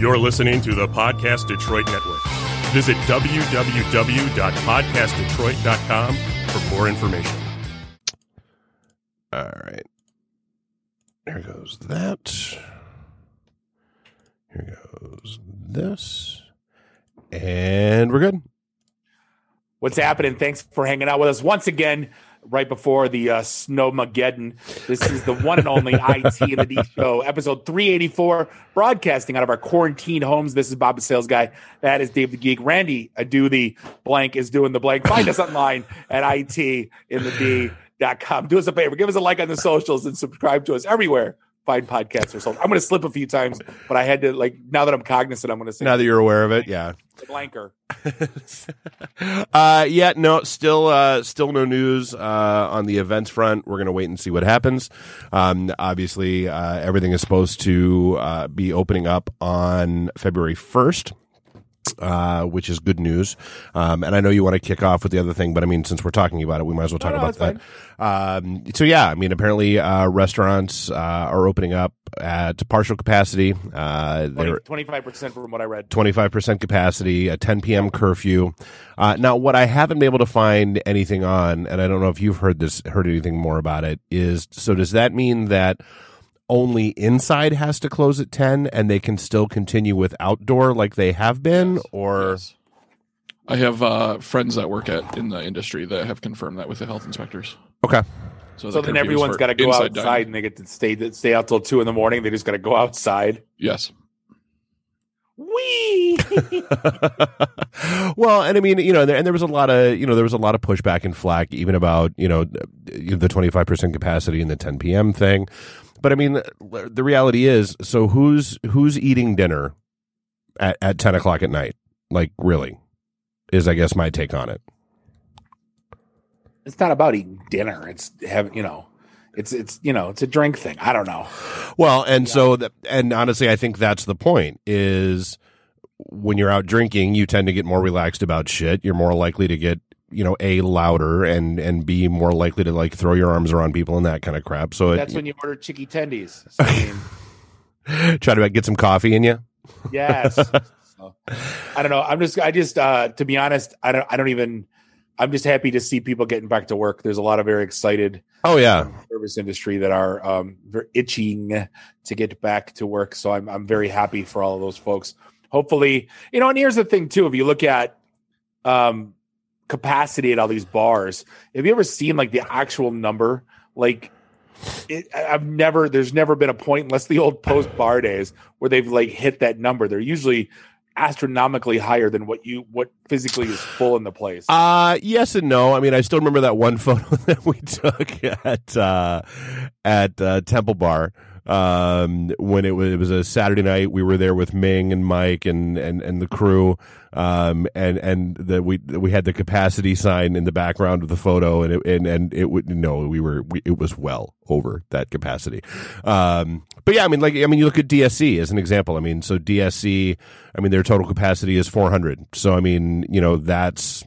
You're listening to the Podcast Detroit Network. Visit www.podcastdetroit.com for more information. All right. Here goes that. Here goes this. And we're good. What's happening? Thanks for hanging out with us once again right before the uh, Snowmageddon. This is the one and only IT and the D show, episode 384, broadcasting out of our quarantine homes. This is Bob the Sales Guy. That is Dave the Geek. Randy, I do the blank, is doing the blank. Find us online at IT in the D. Dot com. Do us a favor, give us a like on the socials and subscribe to us everywhere find podcasts or something. I'm going to slip a few times, but I had to like now that I'm cognizant, I'm going to say now that you're aware of it, yeah. Blanker. uh, yeah, no, still, uh, still no news uh, on the events front. We're going to wait and see what happens. Um, obviously, uh, everything is supposed to uh, be opening up on February 1st uh, which is good news. Um, and I know you want to kick off with the other thing, but I mean, since we're talking about it, we might as well talk no, no, about that. Um, so yeah, I mean, apparently, uh, restaurants, uh, are opening up at partial capacity. Uh, they're 25% from what I read. 25% capacity, a 10 p.m. curfew. Uh, now, what I haven't been able to find anything on, and I don't know if you've heard this, heard anything more about it, is so does that mean that only inside has to close at 10 and they can still continue with outdoor like they have been Yes. or Yes. I have uh, friends that work at in the industry that have confirmed that with the health inspectors. okay So, So the then everyone's got to go outside dining. and they get to stay stay out till two in the morning. They just got to go outside. Yes. Wee. well and i mean you know there, and there was a lot of you know there was a lot of pushback and flack even about you know the 25% capacity and the 10 p.m thing but i mean the, reality is so who's who's eating dinner at, at 10 o'clock at night like really is i guess my take on it it's not about eating dinner. It's have you know, it's it's you know, it's a drink thing. I don't know. Well, and so that, and honestly, I think that's the point is when you're out drinking, you tend to get more relaxed about shit. You're more likely to get, you know, a louder and, and be more likely to like throw your arms around people and that kind of crap. So That's it, when you order chicky tendies. So, I mean, try to get some coffee in you. yes. So, I don't know. I'm just I just uh to be honest, I don't I don't even I'm just happy to see people getting back to work. There's a lot of very excited Oh yeah. service industry that are um, very itching to get back to work. So I'm I'm very happy for all of those folks. Hopefully, you know. And here's the thing too: if you look at um, capacity at all these bars, have you ever seen like the actual number? Like, it, I've never. There's never been a point, unless the old post bar days, where they've like hit that number. They're usually astronomically higher than what you what physically is full in the place. Uh yes and no. I mean, I still remember that one photo that we took at uh at uh, Temple Bar um when it was it was a Saturday night. We were there with Ming and Mike and and and the crew um and and the we we had the capacity sign in the background of the photo and it and and it would no, we were we, it was well over that capacity. Um but yeah, I mean like I mean you look at DSC as an example. I mean, so DSC, I mean their total capacity is 400. So I mean, you know, that's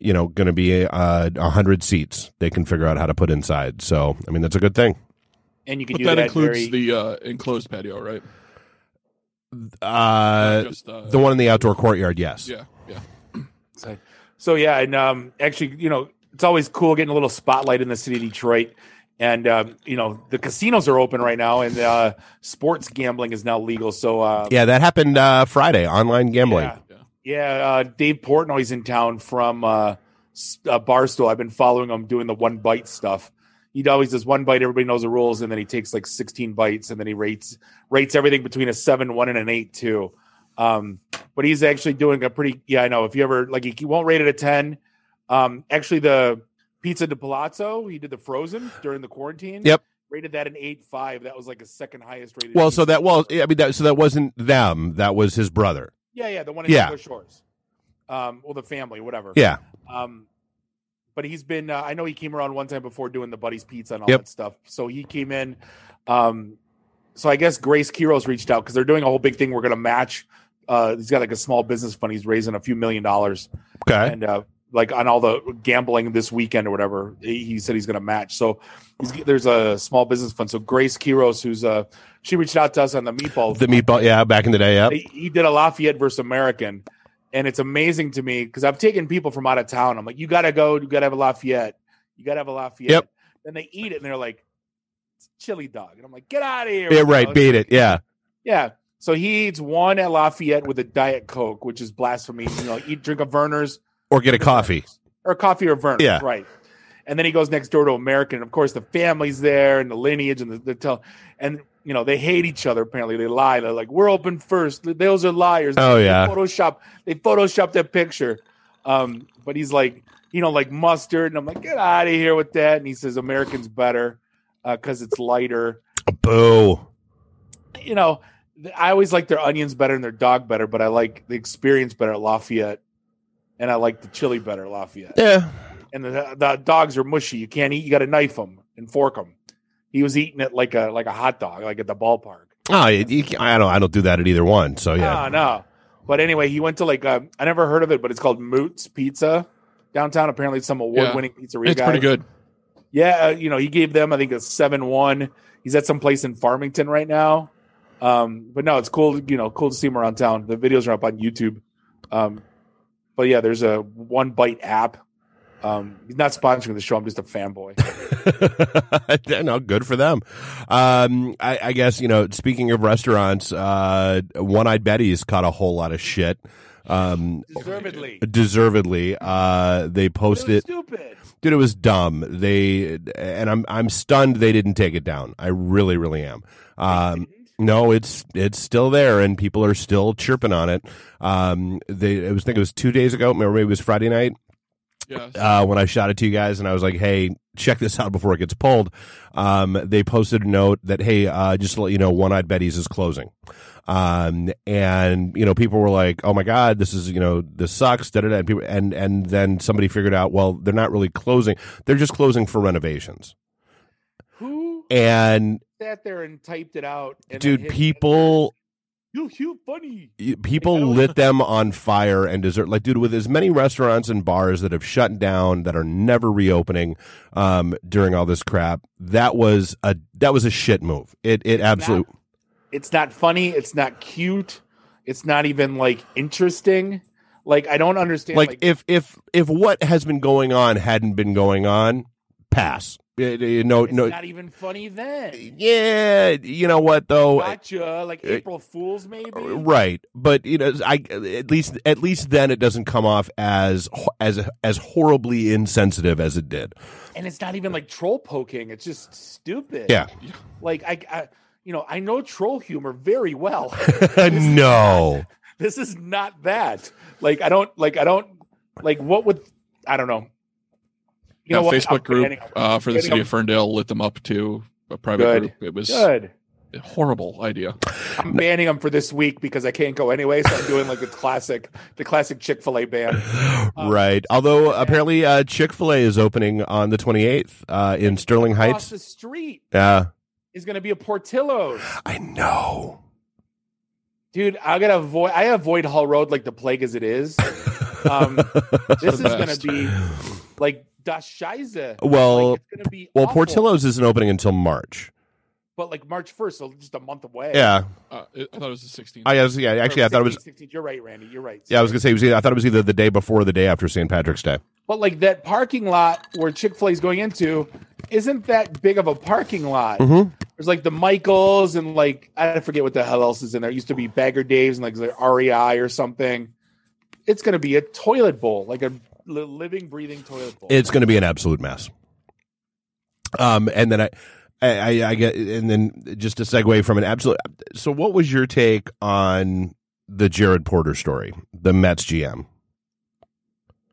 you know, going to be uh, a hundred seats. They can figure out how to put inside. So, I mean, that's a good thing. And you can But do that that, includes very, the uh, enclosed patio, right? Uh, Just, uh, the one in the outdoor courtyard, yes. Yeah, yeah. So, so yeah, and um, actually, you know, it's always cool getting a little spotlight in the city of Detroit. And um, you know, the casinos are open right now, and uh, sports gambling is now legal. So uh, Yeah, that happened uh, Friday. Online gambling. yeah, Yeah. yeah. Uh, Dave Portnoy's in town from uh, S- uh, Barstool. I've been following him doing the one bite stuff. He always does one bite. Everybody knows the rules, and then he takes like sixteen bites, and then he rates rates everything between a seven, one, and an eight too. Um, but he's actually doing a pretty. Yeah, I know. If you ever like, he, he won't rate it a ten. Um, actually, the Pizza de Palazzo, he did the frozen during the quarantine. Yep. Rated that an eight five. That was like a second highest rated. Well, so that well, I mean, that so that wasn't them. That was his brother. yeah, yeah, the one in Yeah. Shores. Um, well, the family, whatever. Yeah. Um, but he's been. Uh, I know he came around one time before doing the Buddy's Pizza and all Yep. that stuff. So he came in. Um, so I guess Grace Keros reached out because they're doing a whole big thing. We're going to match. Uh, he's got like a small business fund. He's raising a few million dollars, Okay. and uh, like on all the gambling this weekend or whatever. He, he said he's going to match. So he's, there's a small business fund. So Grace Keros, who's uh she reached out to us on the meatball. The meatball, yeah, back in the day, yeah. He, he did a Lafayette versus American, and it's amazing to me because I've taken people from out of town. I'm like, you got to go. You got to have a Lafayette. You got to have a Lafayette. Yep. Then they eat it and they're like, it's chili dog, and I'm like, get out of here. Yeah, right. Beat it. Yeah. yeah. So he eats one at Lafayette with a Diet Coke, which is blasphemy. You know, eat drink a Vernors Or get a coffee. or coffee or Vernors. Yeah. Right. And then he goes next door to American. And of course, the family's there and the lineage and the, the tell. And, you know, they hate each other. Apparently, they lie. They're like, we're open first. Those are liars. Oh, They yeah. Photoshop. They photoshopped that picture. Um, but he's like, you know, like mustard. And I'm like, get out of here with that. And he says, American's better because it's lighter Boo. you know, I always like their onions better and their dog better, but I like the experience better at Lafayette, and I like the chili better at Lafayette. Yeah. And the, the dogs are mushy. You can't eat. You got to knife them and fork them. He was eating it like a like a hot dog, like at the ballpark. Oh, you, you, I don't. I don't do that at either one. So yeah. Ah, no. But anyway, he went to like uh, I never heard of it, but it's called Mootz Pizza downtown. Apparently, it's some award winning pizzeria. It's guy. pretty good. Yeah, uh, you know, he gave them I think a seven one. He's at some place in Farmington right now. Um, but no, it's cool. You know, cool to see him around town. The videos are up on YouTube. Um, but yeah, there's a one bite app. Um, he's not sponsoring the show. I'm just a fanboy. no, good for them. Um, I, I guess you know. Speaking of restaurants, uh, One Eyed Betty's caught a whole lot of shit. Um, Deservedly. deservedly, uh, they It was posted. stupid. Dude, it was dumb. They and I'm I'm stunned they didn't take it down. I really, really am. Um, no, it's it's still there, and people are still chirping on it. Um, they it was I think it was two days ago, maybe it was Friday night Yes. uh, when I shot it to you guys, and I was like, "Hey, check this out before it gets pulled." Um, they posted a note that, "Hey, uh, just to let you know, One Eyed Betty's is closing." Um, and you know, people were like, "Oh my god, this is you know, this sucks." Da, da, da. And, people, and and then somebody figured out, well, they're not really closing; they're just closing for renovations. Who And sat there and typed it out? And dude, people you you funny. people lit them on fire and dessert. like dude with as many restaurants and bars that have shut down that are never reopening um during all this crap that was a that was a shit move it it absolutely It's not funny. It's not cute. It's not even like interesting. Like I don't understand. like if if if what has been going on hadn't been going on pass It- it- no it's no not even funny then. yeah you know what though Gotcha. Like uh, April Fools, maybe. Uh, right, but you know, I at least at least then it doesn't come off as as as horribly insensitive as it did. And it's not even like troll poking. It's just stupid. Yeah, Like I, I you know, I know troll humor very well. no, this is not that. Like I don't like I don't like what would I don't know. You know what? I'm Facebook group uh, for the city of Ferndale lit them up to a private Good. group. It was Good. a horrible idea. I'm banning them for this week because I can't go anyway. So I'm doing like the classic, the classic Chick Fil A ban. right. Although apparently uh, Chick Fil A is opening on the twenty eighth uh, in Sterling Across Heights. the street Yeah, is going to be a Portillo's, I know. dude. I gotta avoid. I avoid Hall Road like the plague as it is. Um, this is The gonna be like Das Scheiße. Well- like, it's going to be well, awful. Portillo's isn't opening until March. but like March 1st, so just a month away. Yeah, Uh, it, I thought it was the 16th. I guess. Yeah, actually, I thought it was. 16th, 16th. You're right, Randy. You're right. Yeah, I was gonna say it was. Either, I thought it was either the day before or the day after St. Patrick's Day. But like that parking lot where Chick Fil A is going into isn't that big of a parking lot. Mhm. There's like the Michaels and like I forget what the hell else is in there. It used to be Bagger Dave's and like the REI or something. It's going to be a toilet bowl, like a li- living, breathing toilet bowl. it's going to be an absolute mess. Um, and then I, I, I, I get, and then just to segue from an absolute. So, what was your take on the Jared Porter story, the Mets GM?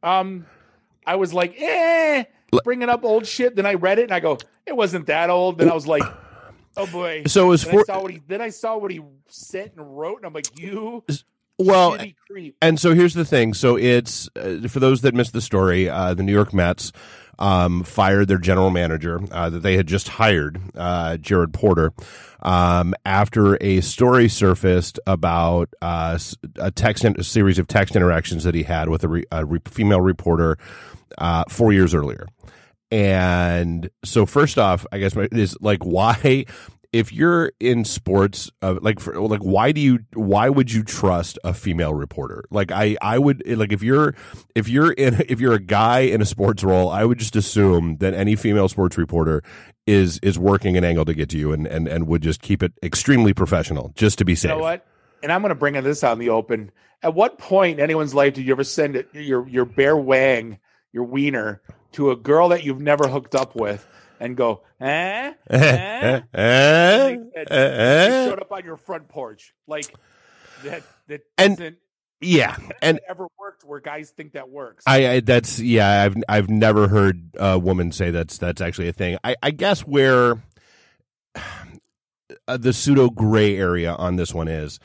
um, I was like, eh, bringing up old shit. Then I read it and I go, it wasn't that old. Then I was like, oh boy. So it was Then, for I saw what he then I saw what he sent and wrote, and I'm like, you Well. And so here's the thing. So it's uh, for those that missed the story. Uh, the New York Mets um, fired their general manager uh, that they had just hired, uh, Jared Porter, um, after a story surfaced about uh, a text a series of text interactions that he had with a, re- a re- female reporter uh, four years earlier. And so, first off, I guess my- is like why if you're in sports uh, like for, like why do you why would you trust a female reporter like i i would like if you're if you're in if you're a guy in a sports role i would just assume that any female sports reporter is is working an angle to get to you and and, and would just keep it extremely professional just to be You safe know what? And I'm going to bring this out in the open. At what point in anyone's life did you ever send it, your your bare wang, your wiener, to a girl that you've never hooked up with, and go, eh? eh? Eh? And Eh? Eh? showed up on your front porch, like that. That And- doesn't yeah and ever worked where guys think that works. I, I that's yeah I've I've never heard a woman say that's that's actually a thing. I, I guess where uh, the pseudo gray area on this one is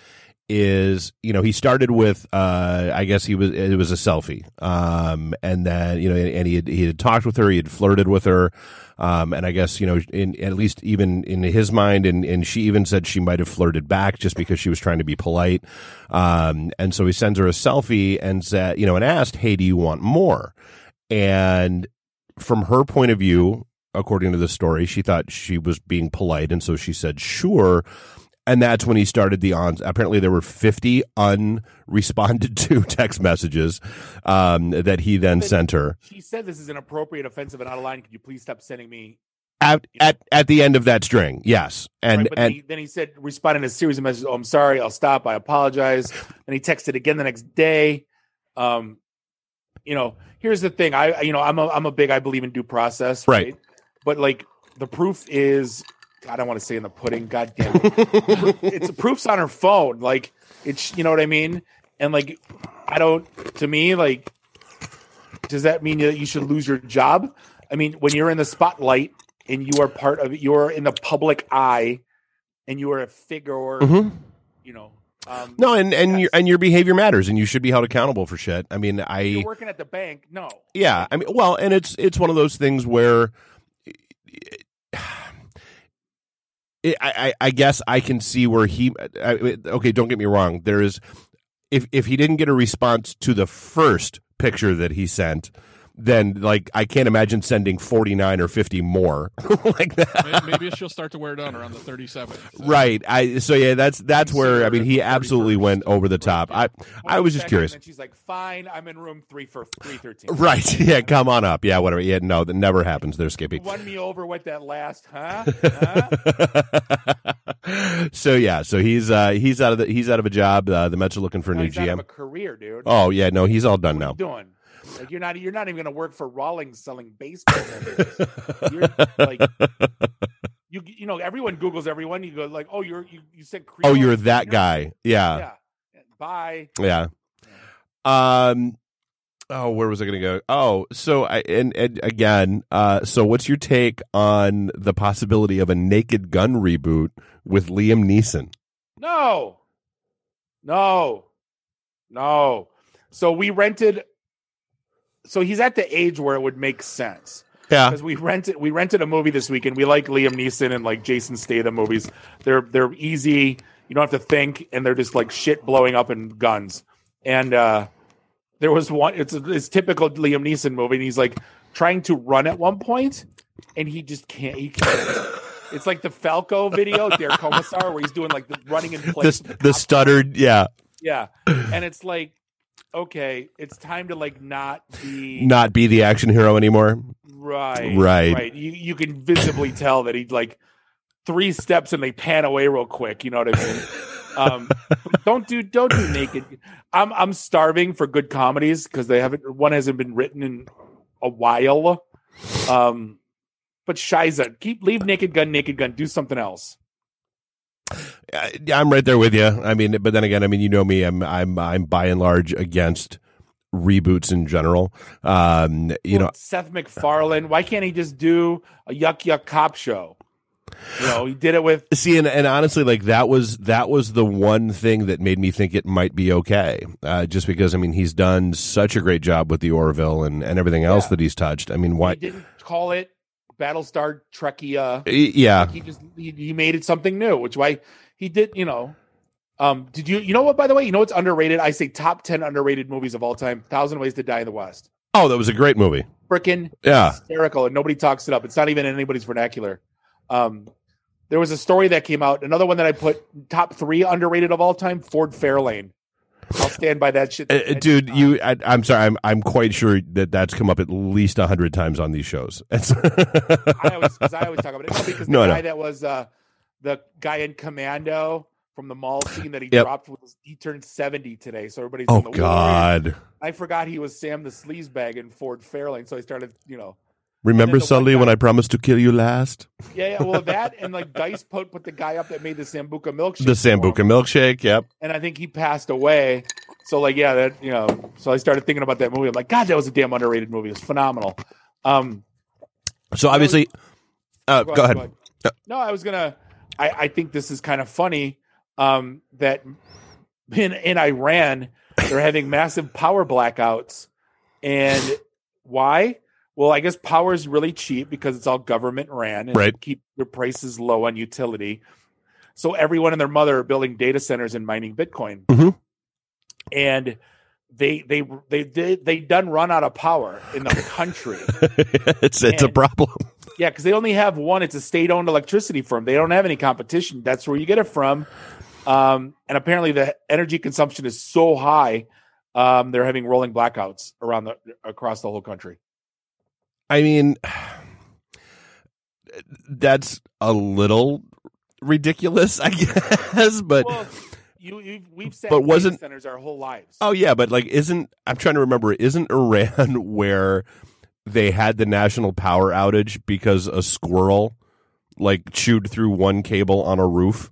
is you know he started with uh I guess he was it was a selfie. Um and then you know and he had, he had talked with her he had flirted with her. Um and I guess you know in at least even in his mind and and she even said she might have flirted back just because she was trying to be polite. Um and so he sends her a selfie and said you know and asked hey do you want more? And from her point of view according to the story she thought she was being polite. And so she said sure and that's when he started the on. Apparently, there were fifty unresponded to text messages um, that he then sent her. she said this is inappropriate, offensive, and out of line. Could you please stop sending me? At, at at the end of that string, yes, and right, and then, he, then he said, responding to a series of messages. Oh, I'm sorry. I'll stop. I apologize. And he texted again the next day. Um, you know, here's the thing. I, I- you know, I'm a, I'm a big. I believe in due process. Right. But like, the proof is. God, I don't want to say in the pudding. God damn it. it's proof's on her phone. Like, it's you know what I mean. And like, I don't. To me, like, does that mean that you should lose your job? I mean, when you're in the spotlight and you are part of it, you're in the public eye, and you are a figure, Mhm. you know. Um, no, and and Yes. your and your behavior matters, and you should be held accountable for shit. I mean, you're I working at the bank. No, yeah, I mean, well, and it's it's one of those things where. It, I, I I guess I can see where he. I, okay, don't get me wrong. There is, if if he didn't get a response to the first picture that he sent, then like I can't imagine sending forty nine or fifty more like that. Maybe she'll start to wear down around the 37. Right. I so yeah. That's that's where I mean he absolutely went over the top. I I was just curious. And she's like, "Fine, I'm in room three for three thirteen. Right. Yeah. Come on up. Yeah. Whatever. Yeah. No, that never happens. There, Skippy. Won me over with that last, huh? huh? so yeah. So he's uh he's out of the he's out of a job. Uh, the Mets are looking for a No, new he's out of GM. a career, dude. Oh yeah. No, he's all done what are now. you doing? Like you're not you're not even going to work for Rawlings selling baseball. You're like you you know everyone Google's everyone. You go like, oh, you're you you said Oh, you're that Junior? guy. Yeah. Yeah. Bye. Yeah. Um. Oh, where was I going to go? Oh, so I and, and again, uh, so what's your take on the possibility of a Naked Gun reboot with Liam Neeson? No. No. No. So we rented so he's at the age where it would make sense. Yeah. Because we rented we rented a movie this weekend. We like Liam Neeson and like Jason Statham movies. They're they're easy. You don't have to think, and they're just like shit blowing up and guns. And uh there was one. It's it's typical Liam Neeson movie, and he's like trying to run at one point, and he just can't. He can't. It's like the Falco video, Der Kommissar, where he's doing like the running in place. The with the stuttered. Yeah. Yeah, and it's like, okay, it's time to like not be Not be the action hero anymore. right, Right. right. You you can visibly tell that he like three steps and they pan away real quick. You know what I mean? Um, don't do don't do naked. I'm I'm starving for good comedies because they haven't one hasn't been written in a while. Um, but Shiza, keep leave Naked Gun, Naked Gun. Do something else. I- I'm right there with you. I mean, but then again, I mean, you know me. I'm I'm I'm by and large against reboots in general. Um, you know, Seth MacFarlane. Why can't he just do a Yuck Yuck Cop show? You know, he did it with See, and, and honestly, like that was that was the one thing that made me think it might be okay. Uh, just because I mean he's done such a great job with the Orville and, and everything else Yeah. that he's touched. I mean, why? he didn't call it Battlestar Trekia. Y- Yeah, He just he, he made it something new, which why he did. You know, um, did you you know what? By the way, you know what's underrated? I say top ten underrated movies of all time. Thousand Ways to Die in the West. Oh, that was a great movie. Freaking Yeah. hysterical, and nobody talks it up. It's not even in anybody's vernacular. Um, there was a story that came out. Another one that I put top three underrated of all time. Ford Fairlane. I'll stand by that shit. Uh, dude, you. I, I'm sorry. I'm I'm quite sure that that's come up at least a hundred times on these shows. I always, I always talk about it. No, because the No, no. guy that was uh, the guy in Commando from the mall scene that he Yep. dropped was he turned seventy today. So everybody's oh the God! I forgot he was Sam the sleazebag in Ford Fairlane, so I started, you know, Remember Sully when I promised to kill you last? yeah, yeah. Well, that and like Dice put put the guy up that made the Sambuca milkshake. The Sambuca milkshake. Yep. and I think he passed away. So like, yeah, that you know. So I started thinking about that movie. I'm like, God, that was a damn underrated movie. It was phenomenal. Um, So obviously, uh, go, ahead. No, I was gonna. I, I think this is kind of funny um, that in in Iran they're having massive power blackouts, and why? Well, I guess power is really cheap because it's all government ran and Right. keep their prices low on utility. So everyone and their mother are building data centers and mining Bitcoin, Mhm. and they they they they they done run out of power in the country. it's it's a problem. Yeah, because they only have one. It's a state-owned electricity firm. They don't have any competition. That's where you get it from. Um, and apparently, the energy consumption is so high, um, they're having rolling blackouts around the across the whole country. I mean, that's a little ridiculous, I guess. But well, you, we've sat but wasn't- centers our whole lives. oh yeah, but like, isn't I'm trying to remember? Isn't Iran where they had the national power outage because a squirrel like chewed through one cable on a roof?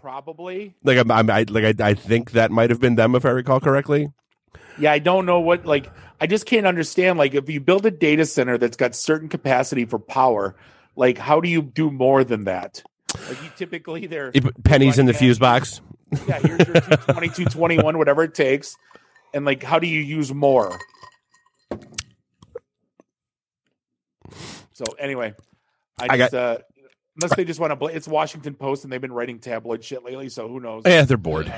Probably. Like I'm, I'm I, like I, I think that might have been them if I recall correctly. Yeah, I don't know what like. I just can't understand. Like, if you build a data center that's got certain capacity for power, like, how do you do more than that? Like, you typically they're You pennies in the fuse box. yeah, here's your 220, 221, whatever it takes. And like, how do you use more? So anyway, I, I just, uh, unless they just want to, bl- it's Washington Post and they've been writing tabloid shit lately. So who knows? Yeah, they're bored.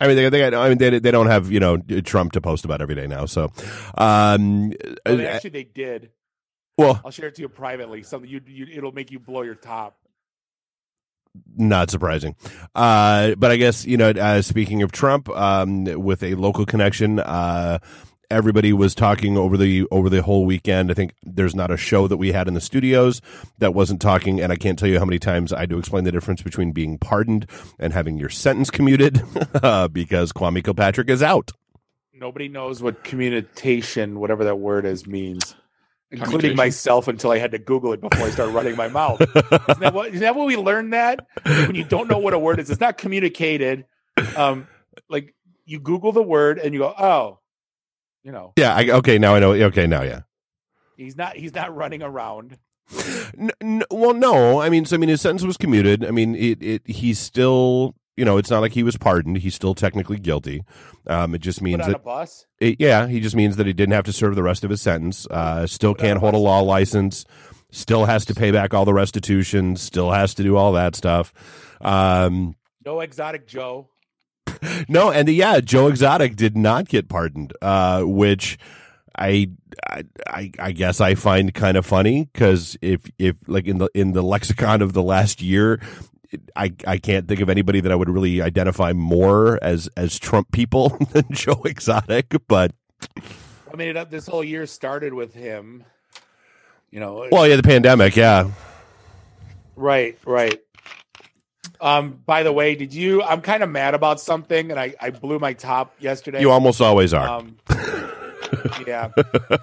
I mean, they, they got, I mean, they, they don't have you know Trump to post about every day now. So, um, Oh, they- uh, actually, they did. well, I'll share it to you privately. Something you, you it'll make you blow your top. not surprising. Uh, but I guess you know, uh, speaking of Trump, um, with a local connection, uh, everybody was talking over the over the whole weekend. I think there's not a show that we had in the studios that wasn't talking, and I can't tell you how many times I do explain the difference between being pardoned and having your sentence commuted, uh, because Kwame Kilpatrick is out. Nobody knows what communication, whatever that word is, means. Including myself until I had to Google it before I started running my mouth. Isn't that what? Isn't that what we learned? That Like, when you don't know what a word is, it's not communicated. Um, like you Google the word and you go, oh, you know, Yeah. I, okay. Now I know. Okay. Now, yeah. he's not he's not running around. N- n- well, no. I mean, so I mean, his sentence was commuted. I mean, it, it. He's still, you know, it's not like he was pardoned. He's still technically guilty. Um, it just means that, bus. it, yeah, he just means that he didn't have to serve the rest of his sentence. Uh, still can't a hold a law license. Still has to pay back all the restitution. Still has to do all that stuff. Um, No exotic Joe. No, and yeah, Joe Exotic did not get pardoned, uh, which I, I, I guess I find kind of funny because if if like in the in the lexicon of the last year, I I can't think of anybody that I would really identify more as as Trump people than Joe Exotic, but I mean, it, this whole year started with him. You know, well, yeah, the pandemic, yeah. Right, right. Um, by the way, did you I'm kind of mad about something and I, I blew my top yesterday. You almost always are. um Yeah.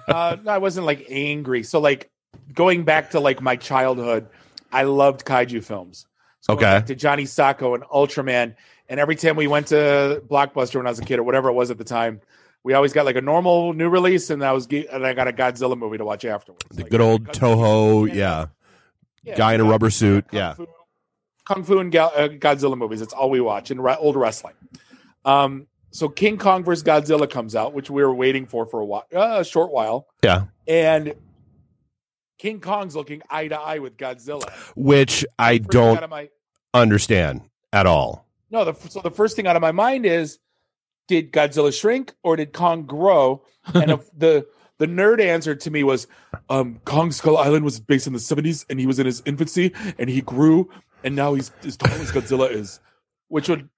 Uh no, I wasn't like angry. So like going back to like my childhood, I loved kaiju films. So Okay. to Johnny Sokko and Ultraman. And every time we went to Blockbuster when I was a kid or whatever it was at the time, we always got like a normal new release and I was and I got a Godzilla movie to watch afterwards. the Like, good old Toho, yeah. Yeah, guy in a rubber suit. Yeah. Fu, Kung Fu and Ga- uh, Godzilla movies. That's all we watch in re- old wrestling. Um, so King Kong versus Godzilla comes out, which we were waiting for for a while, uh, a short while, Yeah. and King Kong's looking eye to eye with Godzilla. Which I First thing out don't my- understand at all. no, the, so the first thing out of my mind is, did Godzilla shrink or did Kong grow? And the the nerd answer to me was, um, Kong Skull Island was based in the seventies, and he was in his infancy, and he grew, and now he's as tall as Godzilla is, which would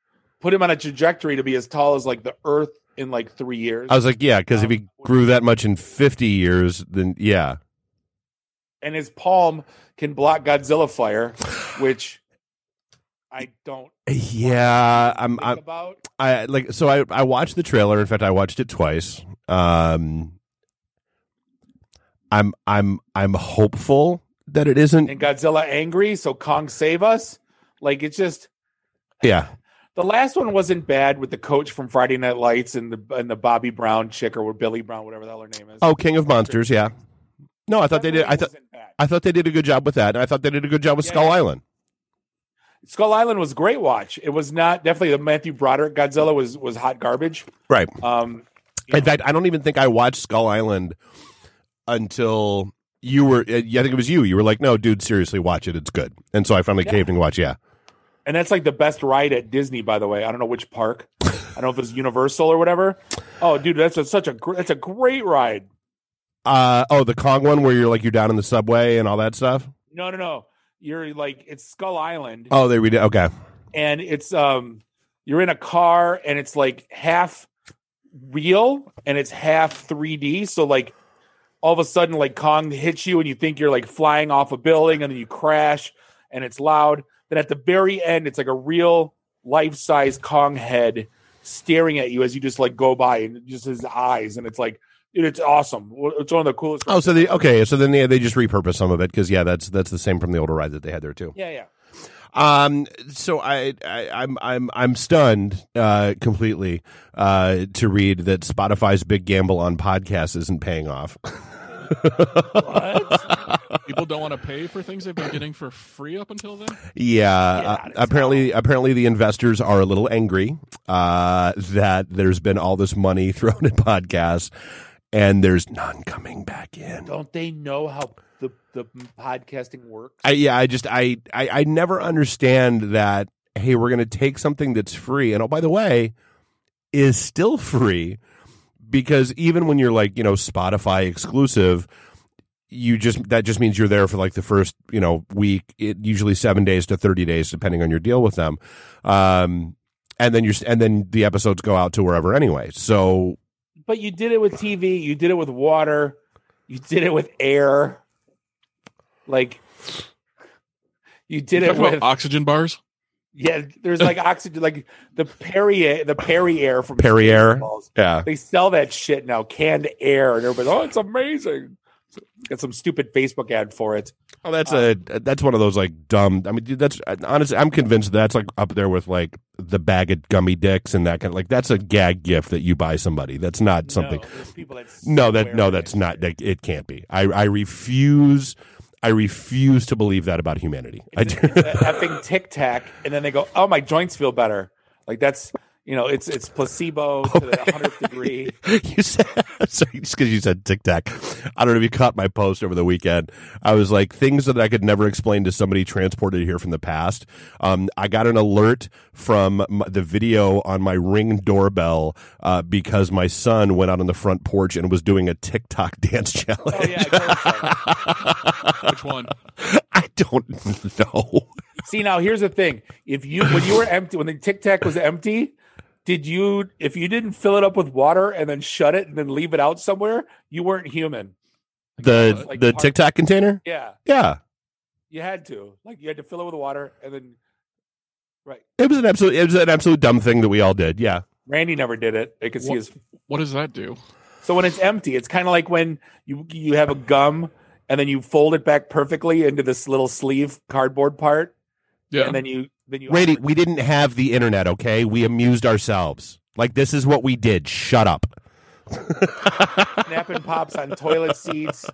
put him on a trajectory to be as tall as like the Earth in like three years. I was like, yeah, because if he Um, grew that much in 50 years, then yeah. and his palm can block Godzilla fire, which I don't. Yeah, I'm, I'm about. I like so I I watched the trailer. In fact, I watched it twice. Um I'm I'm I'm hopeful that it isn't And Godzilla angry, so Kong save us. Like it's just yeah. The last one wasn't bad with the coach from Friday Night Lights and the and the Bobby Brown chick or Billy Brown, whatever the hell her name is. Oh, King of Monsters, yeah. No, I thought they did I thought. I thought they did a good job with that. And I thought they did a good job with Yeah, Skull yeah. Island. Skull Island was a great watch. It was not definitely the Matthew Broderick Godzilla was was hot garbage. Right. Um, In know, fact, I don't even think I watched Skull Island until you were I think it was you. You were like, "No, dude, seriously, watch it. It's good." And so I finally Yeah. caved and watched, yeah. and that's like the best ride at Disney, by the way. I don't know which park. I don't know if it's Universal or whatever. Oh, dude, that's a, such a that's a great ride. Uh oh, the Kong one where you're like you're down in the subway and all that stuff? No, no, no. You're like it's Skull Island. Oh, they read it. Okay. and it's um you're in a car and it's like half real and it's half 3D. So like all of a sudden like Kong hits you and you think you're like flying off a building and then you crash and it's loud. Then at the very end it's like a real life-size Kong head staring at you as you just like go by and just his eyes and it's like it's awesome. It's one of the coolest. Oh, so they okay. So then they they just repurpose some of it because yeah, that's that's the same from the older ride that they had there too. yeah, yeah. Um, so I, I I'm I'm I'm stunned uh, completely uh, to read that Spotify's big gamble on podcasts isn't paying off. People don't want to pay for things they've been getting for free up until then. Yeah, uh, that's apparently, apparently the investors are a little angry uh, that there's been all this money thrown at podcasts, and there's none coming back in. Don't they know how the the podcasting works? I, yeah, I just I, I I never understand that. Hey, we're going to take something that's free, and oh, by the way, is still free because even when you're like you know Spotify exclusive, you just that just means you're there for like the first you know week, it, usually seven days to thirty days, depending on your deal with them, um, and then you're and then the episodes go out to wherever anyway. So But you did it with TV, you did it with water, you did it with air. Like you did You it talk about with oxygen bars. Yeah, there's like oxygen like the Perrier the Perrier from Perrier, yeah, They sell that shit now, canned air, and everybody's oh it's amazing. Got some stupid Facebook ad for it. Oh, that's uh, a that's one of those like dumb. I mean, dude, that's honestly, I'm convinced that's like up there with like the bag of gummy dicks and that kind of like that's a gag gift that you buy somebody. That's not something. No, that No, that no, that's that not. That, it can't be. I I refuse. I refuse to believe that about humanity. I It's, do. it's effing tic tac, and then they go, "Oh, my joints feel better." Like that's you know, it's it's placebo to the hundredth degree. you said sorry, just because you said tic tac. I don't know if you caught my post over the weekend. I was like things that I could never explain to somebody transported here from the past. Um, I got an alert from m- the video on my Ring doorbell uh, because my son went out on the front porch and was doing a TikTok dance challenge. Oh yeah, I guess so. Which one? I don't know. See now, here's the thing: if you when you were empty, when the tic tac was empty, did you if you didn't fill it up with water and then shut it and then leave it out somewhere, you weren't human. The Like the part- Tic Tac container. Yeah, Yeah, you had to. Like you had to fill it with water and then. Right, it was an absolute. It was an absolute dumb thing that we all did. Yeah. Randy never did it. I could see his What does that do? So when it's empty, it's kind of like when you you have a gum and then you fold it back perfectly into this little sleeve cardboard part, Yeah. and then you then you Randy, we didn't have the internet, okay? We amused ourselves. Like this is what we did. Shut up. snapping pops on toilet seats.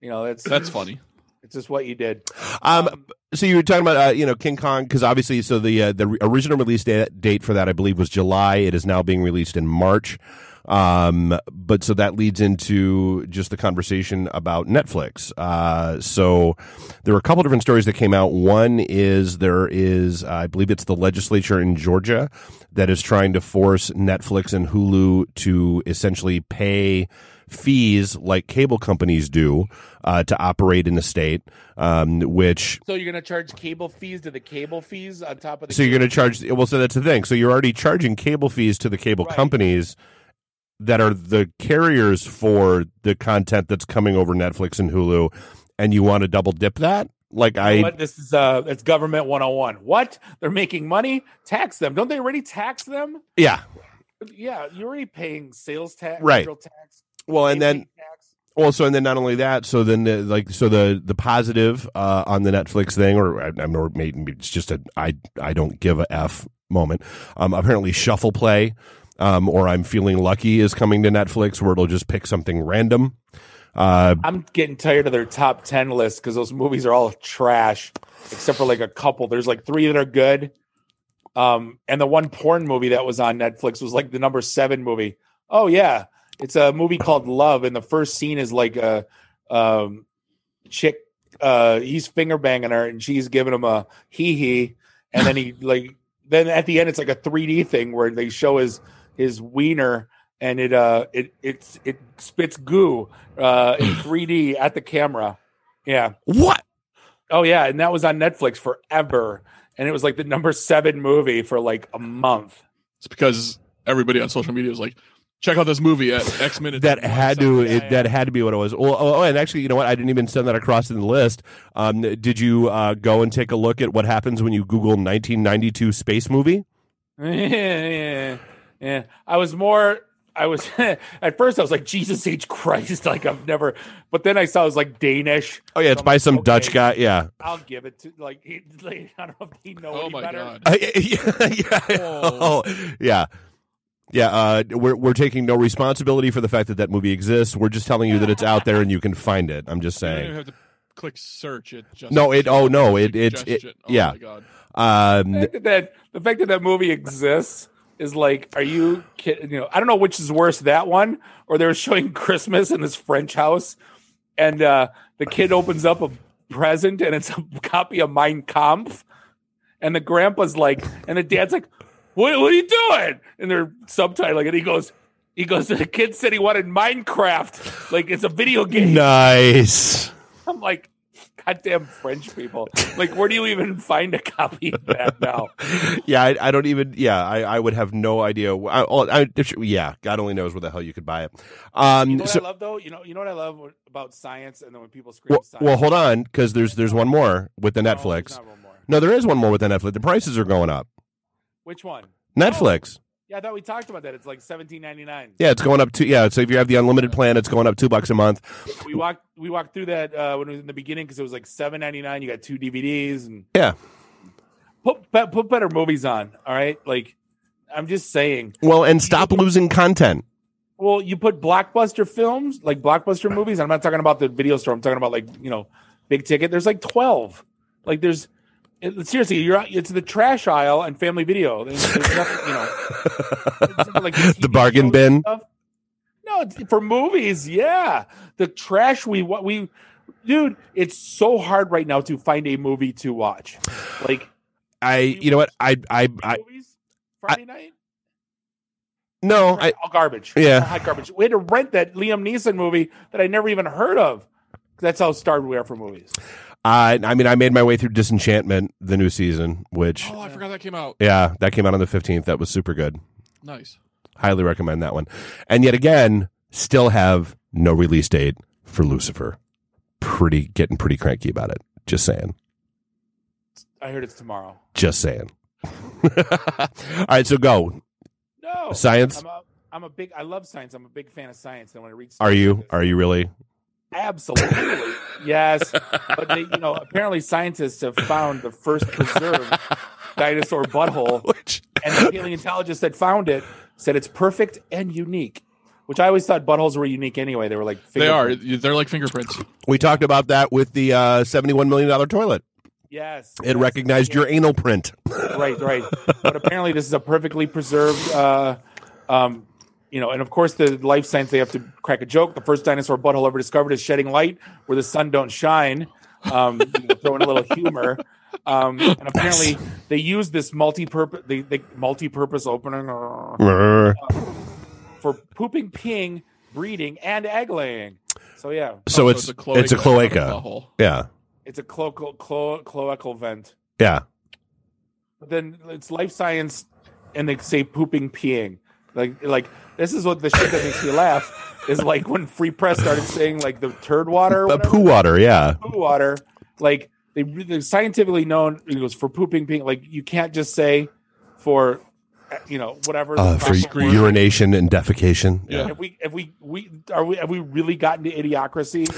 You know, that's That's funny. It's just what you did. Um, so you were talking about uh, you know King Kong because obviously so the uh, the original release date, date for that I believe was July. It is now being released in March. Um, but so that leads into just the conversation about Netflix. Uh, so there are a couple different stories that came out. One is there is, I believe it's the legislature in Georgia that is trying to force Netflix and Hulu to essentially pay fees like cable companies do uh, to operate in the state, um, which So you're going to charge cable fees to the cable fees on top of the. so you're going to charge well so that's the thing so you're already charging cable fees to the cable Right. companies that are the carriers for the content that's coming over netflix and hulu and you want to double dip that like You i know? This is uh, it's government 101. What? They're making money? Tax them. Don't they already tax them? yeah Yeah, you're already paying sales tax, Right. federal tax, well and then tax. also and then not only that so then the, like so the the positive uh on the netflix thing or i i'm or maybe it's just a i i don't give a f moment um apparently shuffle play um or i'm feeling lucky is coming to netflix where it'll just pick something random uh I'm getting tired of their top 10 list because those movies are all trash, except for like a couple. There's like three that are good. Um, and the one porn movie that was on Netflix was like the number seven movie. Oh, yeah. It's a movie called Love. And the first scene is like a um, chick, uh, he's finger banging her and she's giving him a hee hee. And then he, like, then at the end, it's like a 3D thing where they show his, his wiener and it uh it it's it spits goo uh in 3D at the camera. Yeah. what Oh yeah, and that was on Netflix forever. And it was like the number 7 movie for like a month. It's because everybody on social media is like, check out this movie at X minutes. that had to Yeah, it, yeah. that had to be what it was. Well, oh, oh, and actually, you know what? I didn't even send that across in the list. Um, did you uh, go and take a look at what happens when you Google 1992 space movie? yeah, yeah. I was more I was at first I was like Jesus H Christ like I've never but then I saw it was like Danish. Oh yeah, it's So by like, some Dutch guy. Yeah. I'll give it to like, he, like I don't know if he know Oh any my better. god. Uh, yeah, yeah, Whoa. oh, yeah. Yeah, uh, we're we're taking no responsibility for the fact that that movie exists. We're just telling you that it's out there and you can find it. I'm just saying. You don't even saying. have to click search. It just No, it- oh, no, it- You it- it- it- yeah. Oh my god. Um, the fact that, that the fact that that movie exists is like, are you kidding? You know, I don't know which is worse, that one or they were showing Christmas in this French house, and uh, the kid opens up a present and it's a copy of Mein Kampf, and the grandpa's like, and the dad's like, "What, what are you doing?" And they're subtitling, and he goes, he goes, the kid said he wanted Minecraft, like it's a video game. nice. I'm like, goddamn French people. Like, where do you even find a copy of that now? yeah, I, I don't even. Yeah, I, I would have no idea. I, oh, I, yeah, God only knows where the hell you could buy it. Um, You know what so, I love though? You know, you know what I love about science, and then when people scream well, science. well, hold on, because there's there's one more with the No, Netflix. not one more. No, there is one more with the Netflix. The prices are going up. Which one? Netflix. Yeah, I thought we talked about that. It's like seventeen ninety nine. Yeah, it's going up to yeah. So if you have the unlimited plan, it's going up two bucks a month. We walked we walked through that uh, when it was in the beginning because it was like seven ninety nine. You got two DVDs and Yeah. put put better movies on. All right, like I'm just saying. Well, and stop losing content. Well, you put blockbuster films like blockbuster movies. I'm not talking about the video store. I'm talking about like you know, big ticket. There's like twelve. Like there's it, seriously, you're it's the trash aisle and family video. There's, there's nothing, you know, like the TV bargain bin. No, it's- for movies, yeah. The trash we what we, dude. It's so hard right now to find a movie to watch. Like I, you know what? I, I, I movies Friday night. no, I, all oh, garbage. Yeah. Hot garbage. We had to rent that Liam Neeson movie that I never even heard of. That's how starved we are for movies. I, I mean, I made my way through Disenchantment, the new season, which, Oh, I forgot that came out. yeah, that came out on the fifteenth. That was super good. Nice. Highly recommend that one. And yet again, still have no release date for Lucifer. Pretty getting pretty cranky about it. Just saying. I heard it's tomorrow. Just saying. All right, so go. No Science? I'm a, I'm a big. I love science. I'm a big fan of science. And when I read, Are you? Are you really? Absolutely, yes. But they, you know, apparently scientists have found the first preserved dinosaur butthole, Which and the paleontologist that found it said it's perfect and unique. which I always thought buttholes were unique anyway. They were like They are. fingerprints. They're like fingerprints. We talked about that with the uh, $71 million toilet. Yes, It yes. recognized Yeah. your anal print. right, right. But apparently, this is a perfectly preserved. Uh, um, you know, and of course, the life science they have to crack a joke. The first dinosaur butthole ever discovered is shedding light where the sun don't shine. Um, you know, throwing a little humor. Um, and apparently, they use this multi-purpose, they, they multi-purpose opening uh, for pooping, peeing, breeding, and egg laying. So yeah, so Oh, it's it's a cloaca. butthole. Yeah. it's a cloacal, clo- cloacal vent. Yeah. But then it's life science, and they say pooping, peeing. Like, like this is what the shit that makes me laugh is like when Free Press started saying like the turd water, Uh, poo water. Yeah. poo water. Like they they're scientifically known. It goes for pooping. Like you can't just say for, uh, you know, whatever. Uh, for word. urination and defecation. Yeah. If we if we we are we have we really gotten to idiocracy?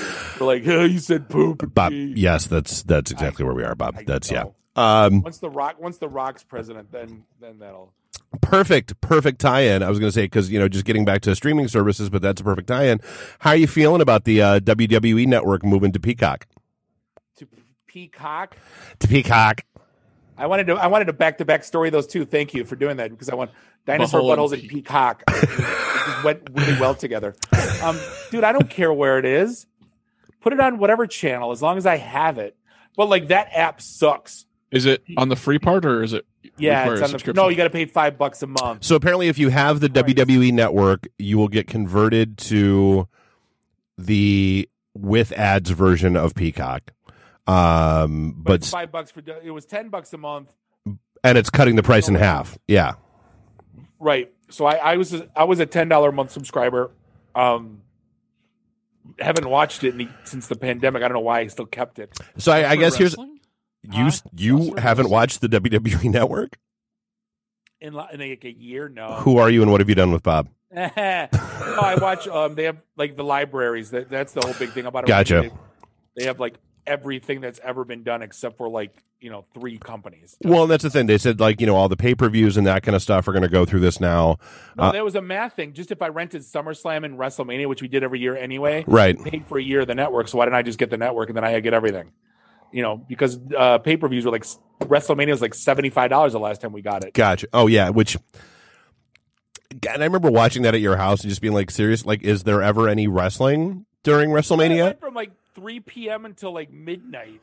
We're like, oh, you said poop. Bob, pee." yes, that's that's exactly where we are, Bob. I That's yeah. Um, Once the rock, once the rock's president, then then that'll. Perfect, perfect tie-in. I was going to say because you know just getting back to streaming services, but that's a perfect tie-in. How are you feeling about the uh, WWE Network moving to Peacock? To peacock. To Peacock. I wanted to I wanted a back to back story those two. Thank you for doing that because I want dinosaur Butthole and buttholes and peacock. just went really well together. Um, dude, I don't care where it is. Put it on whatever channel as long as I have it. But like that app sucks. Is it on the free part or is it? Yeah, it's on the no. You got to pay five bucks a month. So apparently, if you have the Christ. WWE Network, you will get converted to the with ads version of Peacock. Um, But, but five bucks for it was ten bucks a month. and it's cutting the price in half. Yeah. Right. So I, I was a, I was a ten dollar a month subscriber. Um, haven't watched it in the, since the pandemic. I don't know why I still kept it. So I, I For guess here's wrestling? You Huh? you haven't watched the WWE Network. In, in like a year, no. Who are you and what have you done with Bob? no, I watch. Um, they have like the libraries. That that's the whole big thing about it. Gotcha. They, they have like everything that's ever been done except for like you know three companies. Well, that's the thing. They said like you know all the pay per views and that kind of stuff are going to go through this now. No, Uh, there was a math thing. Just if I rented SummerSlam and WrestleMania, which we did every year anyway, Right. paid for a year of the network. So why didn't I just get the network and then I get everything? You know, because uh, pay per views were like WrestleMania was like seventy five dollars the last time we got it. Gotcha. Oh yeah, which. And I remember watching that at your house and just being like, "Serious? Like, is there ever any wrestling during It WrestleMania?" went from like three p.m. until like midnight.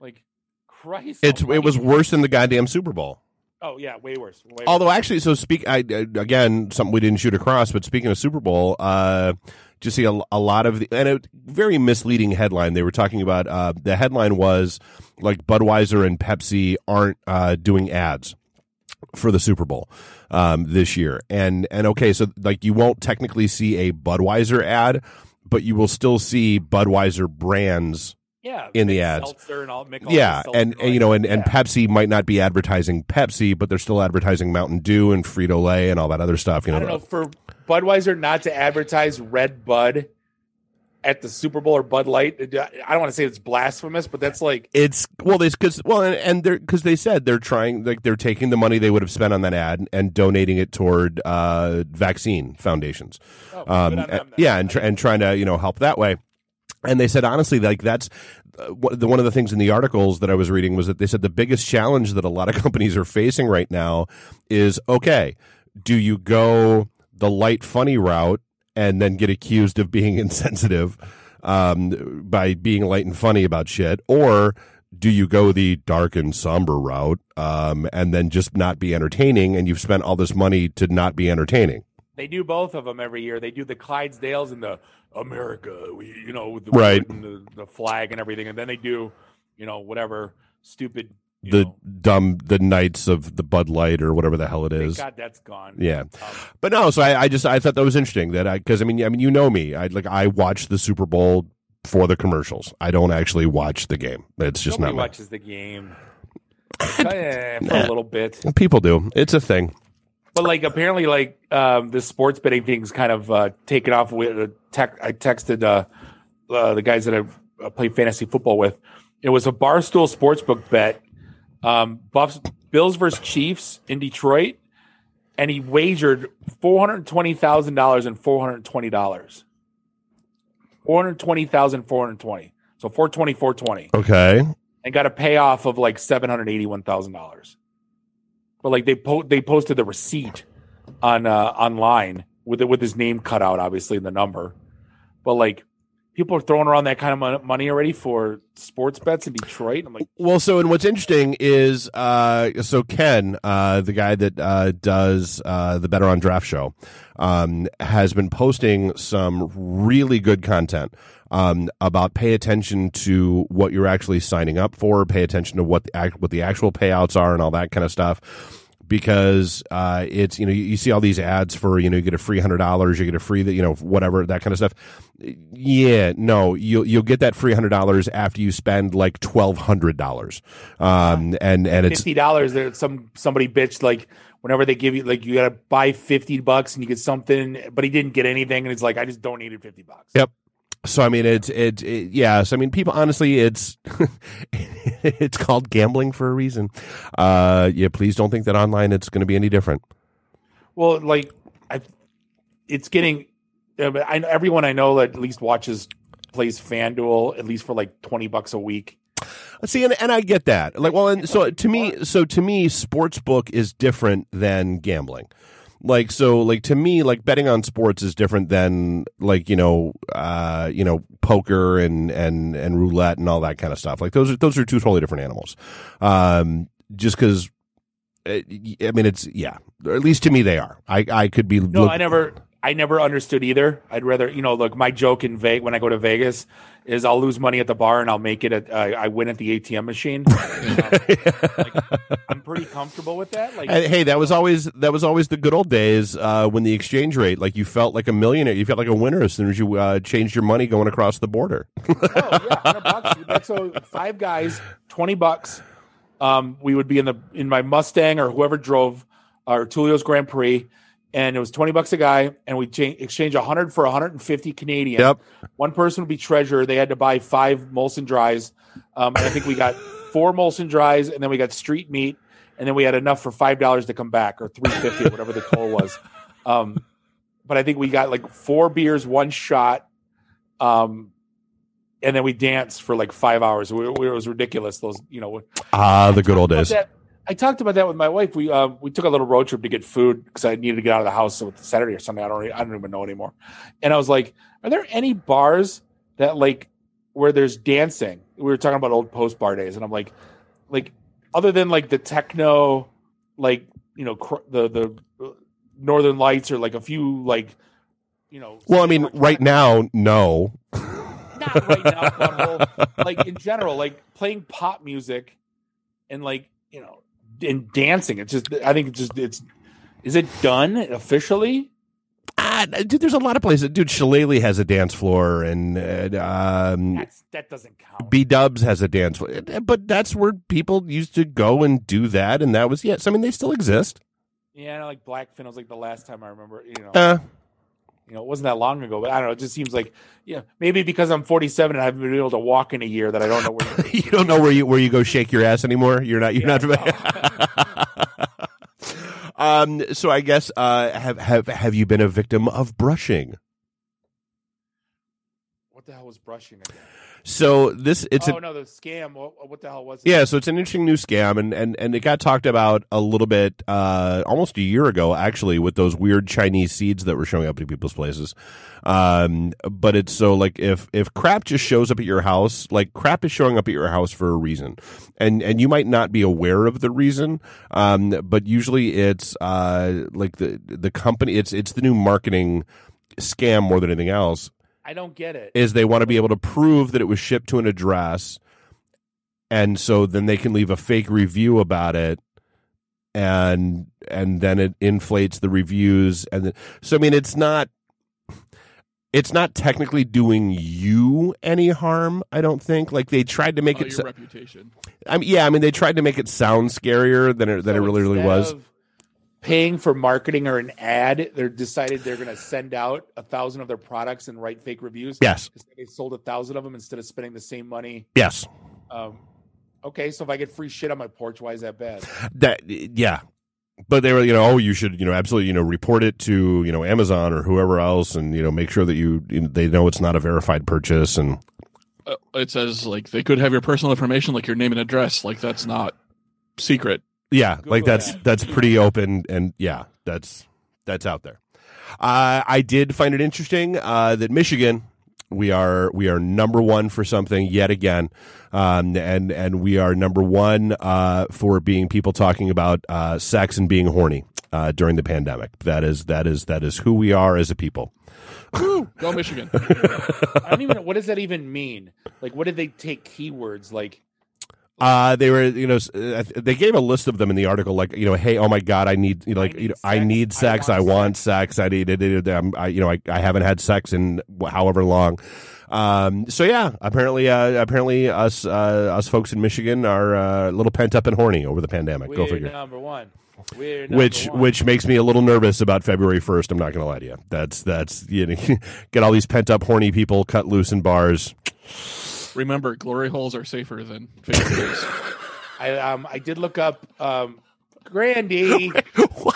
Like, Christ! It's it was worse than the goddamn Super Bowl. Oh yeah, way worse. Way Although worse. actually, so speak I, again, something we didn't shoot across. But speaking of Super Bowl, uh, just see a, a lot of the and a very misleading headline. They were talking about uh, the headline was like Budweiser and Pepsi aren't uh, doing ads for the Super Bowl um, this year, and and okay, so like you won't technically see a Budweiser ad, but you will still see Budweiser brands yeah, in the ads. And yeah, and, and you know, and, and yeah. Pepsi might not be advertising Pepsi, but they're still advertising Mountain Dew and Frito Lay and all that other stuff. You I know, don't know for Budweiser not to advertise Red Bud at the Super Bowl or Bud Light. I don't want to say it's blasphemous, but that's like it's well, they because well, and, and they're because they said they're trying like they're taking the money they would have spent on that ad and donating it toward uh, vaccine foundations. oh, um, good on them yeah, and tr- and trying to you know help that way. And they said honestly, like that's the- one of the things in the articles that I was reading was that they said the biggest challenge that a lot of companies are facing right now is okay, do you go the light funny route and then get accused of being insensitive um, by being light and funny about shit, or do you go the dark and somber route um, and then just not be entertaining and you've spent all this money to not be entertaining? They do both of them every year. They do the Clydesdales and the America, we, you know, with the Right. and the, the flag and everything, and then they do, you know, whatever stupid. The know, dumb the knights of the Bud Light or whatever the hell it is. God that's gone. Yeah, Um, but no. So I, I just I thought that was interesting that I because I mean I mean you know me I like I watch the Super Bowl for the commercials. I don't actually watch the game. It's just not watches the game. Eh, for a little bit. People do. It's a thing. But like apparently, like um, the sports betting thing's kind of uh, taken off. With uh, tech, I texted uh, uh, the guys that I uh, play fantasy football with. It was a barstool sportsbook bet. Um, Buffs, Bills versus Chiefs in Detroit, and he wagered four hundred twenty thousand dollars and four hundred twenty dollars. Four hundred twenty thousand four hundred twenty. So 420, 420. Okay. And got a payoff of like seven hundred eighty-one thousand dollars. But like they po- they posted the receipt on uh online with it with his name cut out, obviously, the number. But like people are throwing around that kind of money already for sports bets in Detroit. I'm like, Well, so and what's interesting is uh, so Ken, uh, the guy that uh, does uh, the Better on Draft show, um, has been posting some really good content um, about pay attention to what you're actually signing up for, pay attention to what the act, what the actual payouts are, and all that kind of stuff. Because uh, it's you know you, you see all these ads for you know you get a free hundred dollars you get a free you know whatever that kind of stuff. Yeah, no, you'll you'll get that free hundred dollars after you spend like twelve hundred dollars, um, and and it's fifty dollars. There, some somebody bitched like whenever they give you like you got to buy fifty bucks and you get something, but he didn't get anything, and it's like I just donated fifty bucks. Yep. So I mean, it's it, it yes. I mean, people honestly, it's it's called gambling for a reason. Uh, yeah, please don't think that online it's going to be any different. Well, like I, it's getting. I everyone I know that at least watches plays FanDuel at least for like twenty bucks a week. See, and, and I get that. Like, well, and so to me, so to me, sports book is different than gambling. Like, so, like to me, like betting on sports is different than like you know, uh, you know, poker and and and roulette and all that kind of stuff. Like those are those are two totally different animals. Um, just because. I mean, it's yeah. Or at least to me, they are. I I could be. No, look- I never. I never understood either. I'd rather, you know, look. My joke in Vegas when I go to Vegas is I'll lose money at the bar and I'll make it. At, uh, I win at the ATM machine. Um, like, I'm pretty comfortable with that. Like, Hey, hey, that was always that was always the good old days uh, when the exchange rate, like you felt like a millionaire, you felt like a winner as soon as you uh, changed your money going across the border. oh yeah, hundred bucks. So five guys, twenty bucks. Um, we would be in the in my Mustang or whoever drove our Tulio's Grand Prix, and it was twenty bucks a guy, and we cha- exchange a hundred for hundred and fifty Canadian. Yep. One person would be treasurer. They had to buy five Molson Dries, um, and I think we got four Molson Dries, and then we got street meat, and then we had enough for five dollars to come back or three fifty, whatever the total was. Um, but I think we got like four beers, one shot. Um, and then we danced for like five hours. We, we, it was ridiculous. Those, you know, Ah, the good old days. that- I talked about that with my wife. We uh, we took a little road trip to get food because I needed to get out of the house. So it's Saturday or Sunday, I don't really, I don't even know anymore. And I was like, "Are there any bars that like where there's dancing?" We were talking about old post bar days, and I'm like, like other than like the techno, like you know cr- the the Northern Lights or like a few like you know. Well, I mean, right now, no. not right now, like in general, like playing pop music and like you know and dancing. It's just I think it's just it's is it done officially? Ah, dude, there's a lot of places. Dude, Shillelagh has a dance floor, and uh, um, That's that doesn't count. B Dubs has a dance floor. But that's where people used to go and do that, and that was yes. I mean, they still exist. yeah, like Blackfin was like the last time I remember. You know, Uh, you know, it wasn't that long ago, but I don't know. It just seems like yeah, maybe because I'm 47 and I haven't been able to walk in a year that I don't know where. you don't know where you where you go shake your ass anymore. You're not. You're Yeah, not. um. So I guess uh, have have have you been a victim of brushing? what the hell was brushing again? So this it's oh a, no, the scam. What, what the hell was it? Yeah, so it's an interesting new scam, and, and, and it got talked about a little bit uh, almost a year ago, actually, with those weird Chinese seeds that were showing up at people's places. Um, but it's so like if if crap just shows up at your house, like crap is showing up at your house for a reason, and and you might not be aware of the reason, um, but usually it's uh, like the the company, it's it's the new marketing scam more than anything else I don't get it. is they want to be able to prove that it was shipped to an address and so then they can leave a fake review about it and and then it inflates the reviews and the, so i mean it's not it's not technically doing you any harm i don't think like they tried to make Oh, it your so- reputation. I mean, yeah i mean they tried to make it sound scarier than it than it really really was of Paying for marketing or an ad, they're decided they're going to send out a thousand of their products and write fake reviews. yes They sold a thousand of them instead of spending the same money. yes Um, okay, so if I get free shit on my porch, why is that bad? that yeah but they were, you know, oh, you should, you know, absolutely, you know, report it to, you know, Amazon or whoever else, and you know, make sure that you, you know, they know it's not a verified purchase, and Uh, it says like they could have your personal information, like your name and address. Like that's not secret. Yeah, Google like that's that. that's pretty open, and yeah, that's that's out there. Uh, I did find it interesting uh, that Michigan, we are we are number one for something yet again, um, and and we are number one uh, for being people talking about uh, sex and being horny uh, during the pandemic. That is that is that is who we are as a people. Woo! Go Michigan. I don't even know what does that even mean. Like, what did they take keywords like? Uh, they were, you know, uh, they gave a list of them in the article, like, you know, hey, oh my God, I need, you know, like, you know, I need sex, I want sex, I need I, you know, I, I haven't had sex in however long. Um, so yeah, apparently, uh, apparently us, uh, us folks in Michigan are uh, a little pent up and horny over the pandemic. Go We're figure. number one. We're number Which, one. which makes me a little nervous about February first. I'm not going to lie to you. That's, that's, you know, get all these pent up horny people cut loose in bars. Remember, glory holes are safer than fingernails. I um I did look up um Grandy.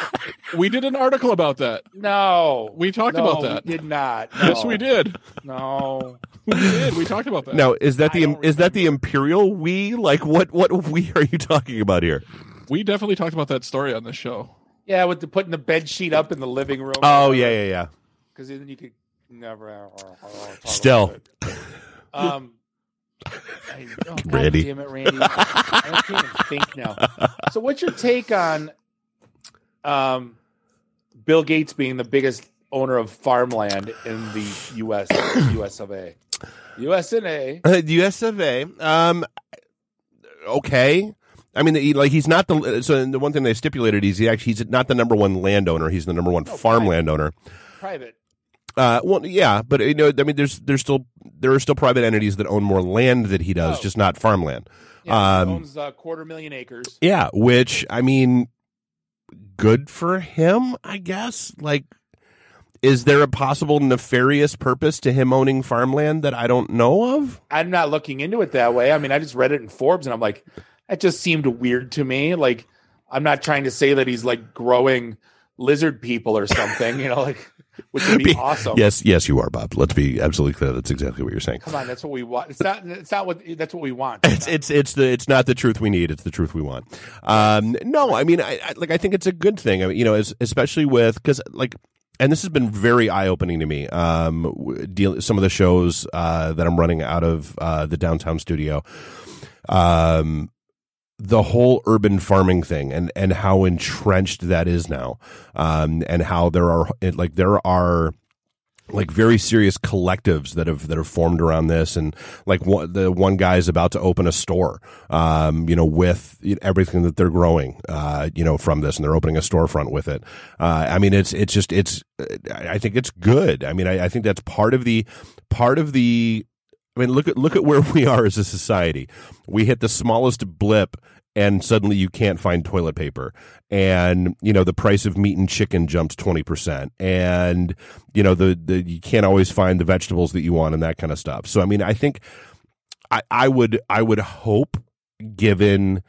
we did an article about that. No, We talked No, about that. We did not. Yes, we did. No, We did. We talked about that. Now, is that I the don't is that the imperial we? Like, what what we are you talking about here? we definitely talked about that story on the show. yeah, with the putting the bed sheet up in the living room. Oh yeah, yeah, yeah. because then you could never. Still. um. I, oh, Randy. damn it, Randy! I can't even think now. So, what's your take on um, Bill Gates being the biggest owner of farmland in the U.S. U.S. of A. U.S. and A. Uh, US of A. Um, okay. I mean, he, like he's not the. So the one thing they stipulated is he actually he's not the number one landowner. He's the number one No, farm private. landowner. Private. Uh, well, yeah, but you know, I mean, there's there's still there are still private entities that own more land that he does, Oh. just not farmland. Yeah, Um, owns a quarter million acres. Yeah, which I mean, good for him, I guess. Like, is there a possible nefarious purpose to him owning farmland that I don't know of? I'm not looking into it that way. I mean, I just read it in Forbes, and I'm like, that just seemed weird to me. Like, I'm not trying to say that he's like growing lizard people or something, you know, like which would be Be- awesome. Yes, yes, you are, Bob. Let's be absolutely clear. That's exactly what you're saying. Come on, that's what we want. It's not. It's not what. That's what we want. It's it's it's the it's not the truth we need. It's the truth we want. Um, no, I mean, I, I like I think it's a good thing. I mean, you know, as, especially with because like, and this has been very eye opening to me. Um, deal some of the shows uh, that I'm running out of uh, the downtown studio. Um, the whole urban farming thing and and how entrenched that is now, um, and how there are like there are like very serious collectives that have that have formed around this. And like one, the one guy is about to open a store um you know with everything that they're growing uh you know from this and they're opening a storefront with it. Uh i mean it's it's just it's i think it's good. I mean i, I think that's part of the part of the I mean, look at look at where we are as a society. We hit the smallest blip, and suddenly you can't find toilet paper, and you know the price of meat and chicken jumps twenty percent, and you know the the you can't always find the vegetables that you want and that kind of stuff. So, I mean, I think I I would I would hope, given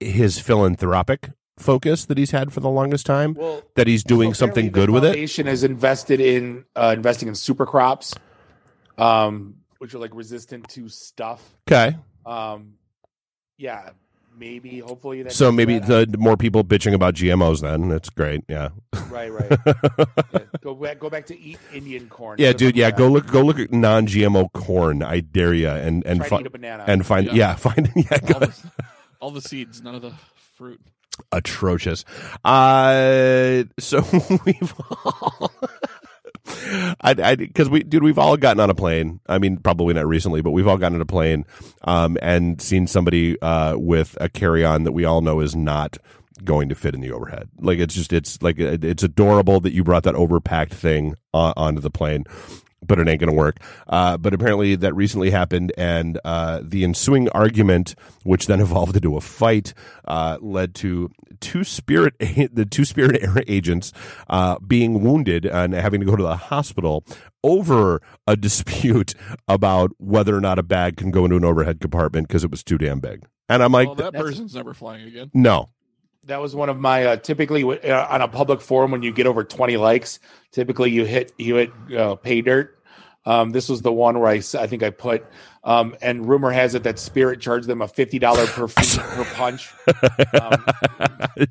his philanthropic focus that he's had for the longest time, Well, that he's doing so something good with it. Foundation is invested in uh, investing in super crops, um, which are like resistant to stuff. Okay, Um, yeah, maybe hopefully that. so maybe that. the more people bitching about GMOs, then that's great. Yeah. right, right. Yeah, Go back, go back to eat Indian corn. Yeah, dude. luck Yeah, with go look. Go look at non-GMO corn. I dare you. And and Try fi- a banana. and find yeah, Yeah. find yeah, All go- the, all the seeds, none of the fruit. atrocious. Uh, so we've all. I, because we, dude, we've all gotten on a plane. I mean, probably not recently, but we've all gotten on a plane, um, and seen somebody uh with a carry-on that we all know is not going to fit in the overhead. Like it's just, it's like it's adorable that you brought that overpacked thing on, onto the plane. But it ain't going to work. Uh, but apparently that recently happened, and uh, the ensuing argument, which then evolved into a fight, uh, led to two spirit the two spirit air agents uh, being wounded and having to go to the hospital over a dispute about whether or not a bag can go into an overhead compartment because it was too damn big. And I'm like, well, that person's never flying again. no, That was one of my uh, typically uh, on a public forum when you get over 20 likes, typically you hit you hit uh, pay dirt. Um, this was the one where I, I think I put, um, and rumor has it that Spirit charged them a fifty dollar per fee, per punch. Um,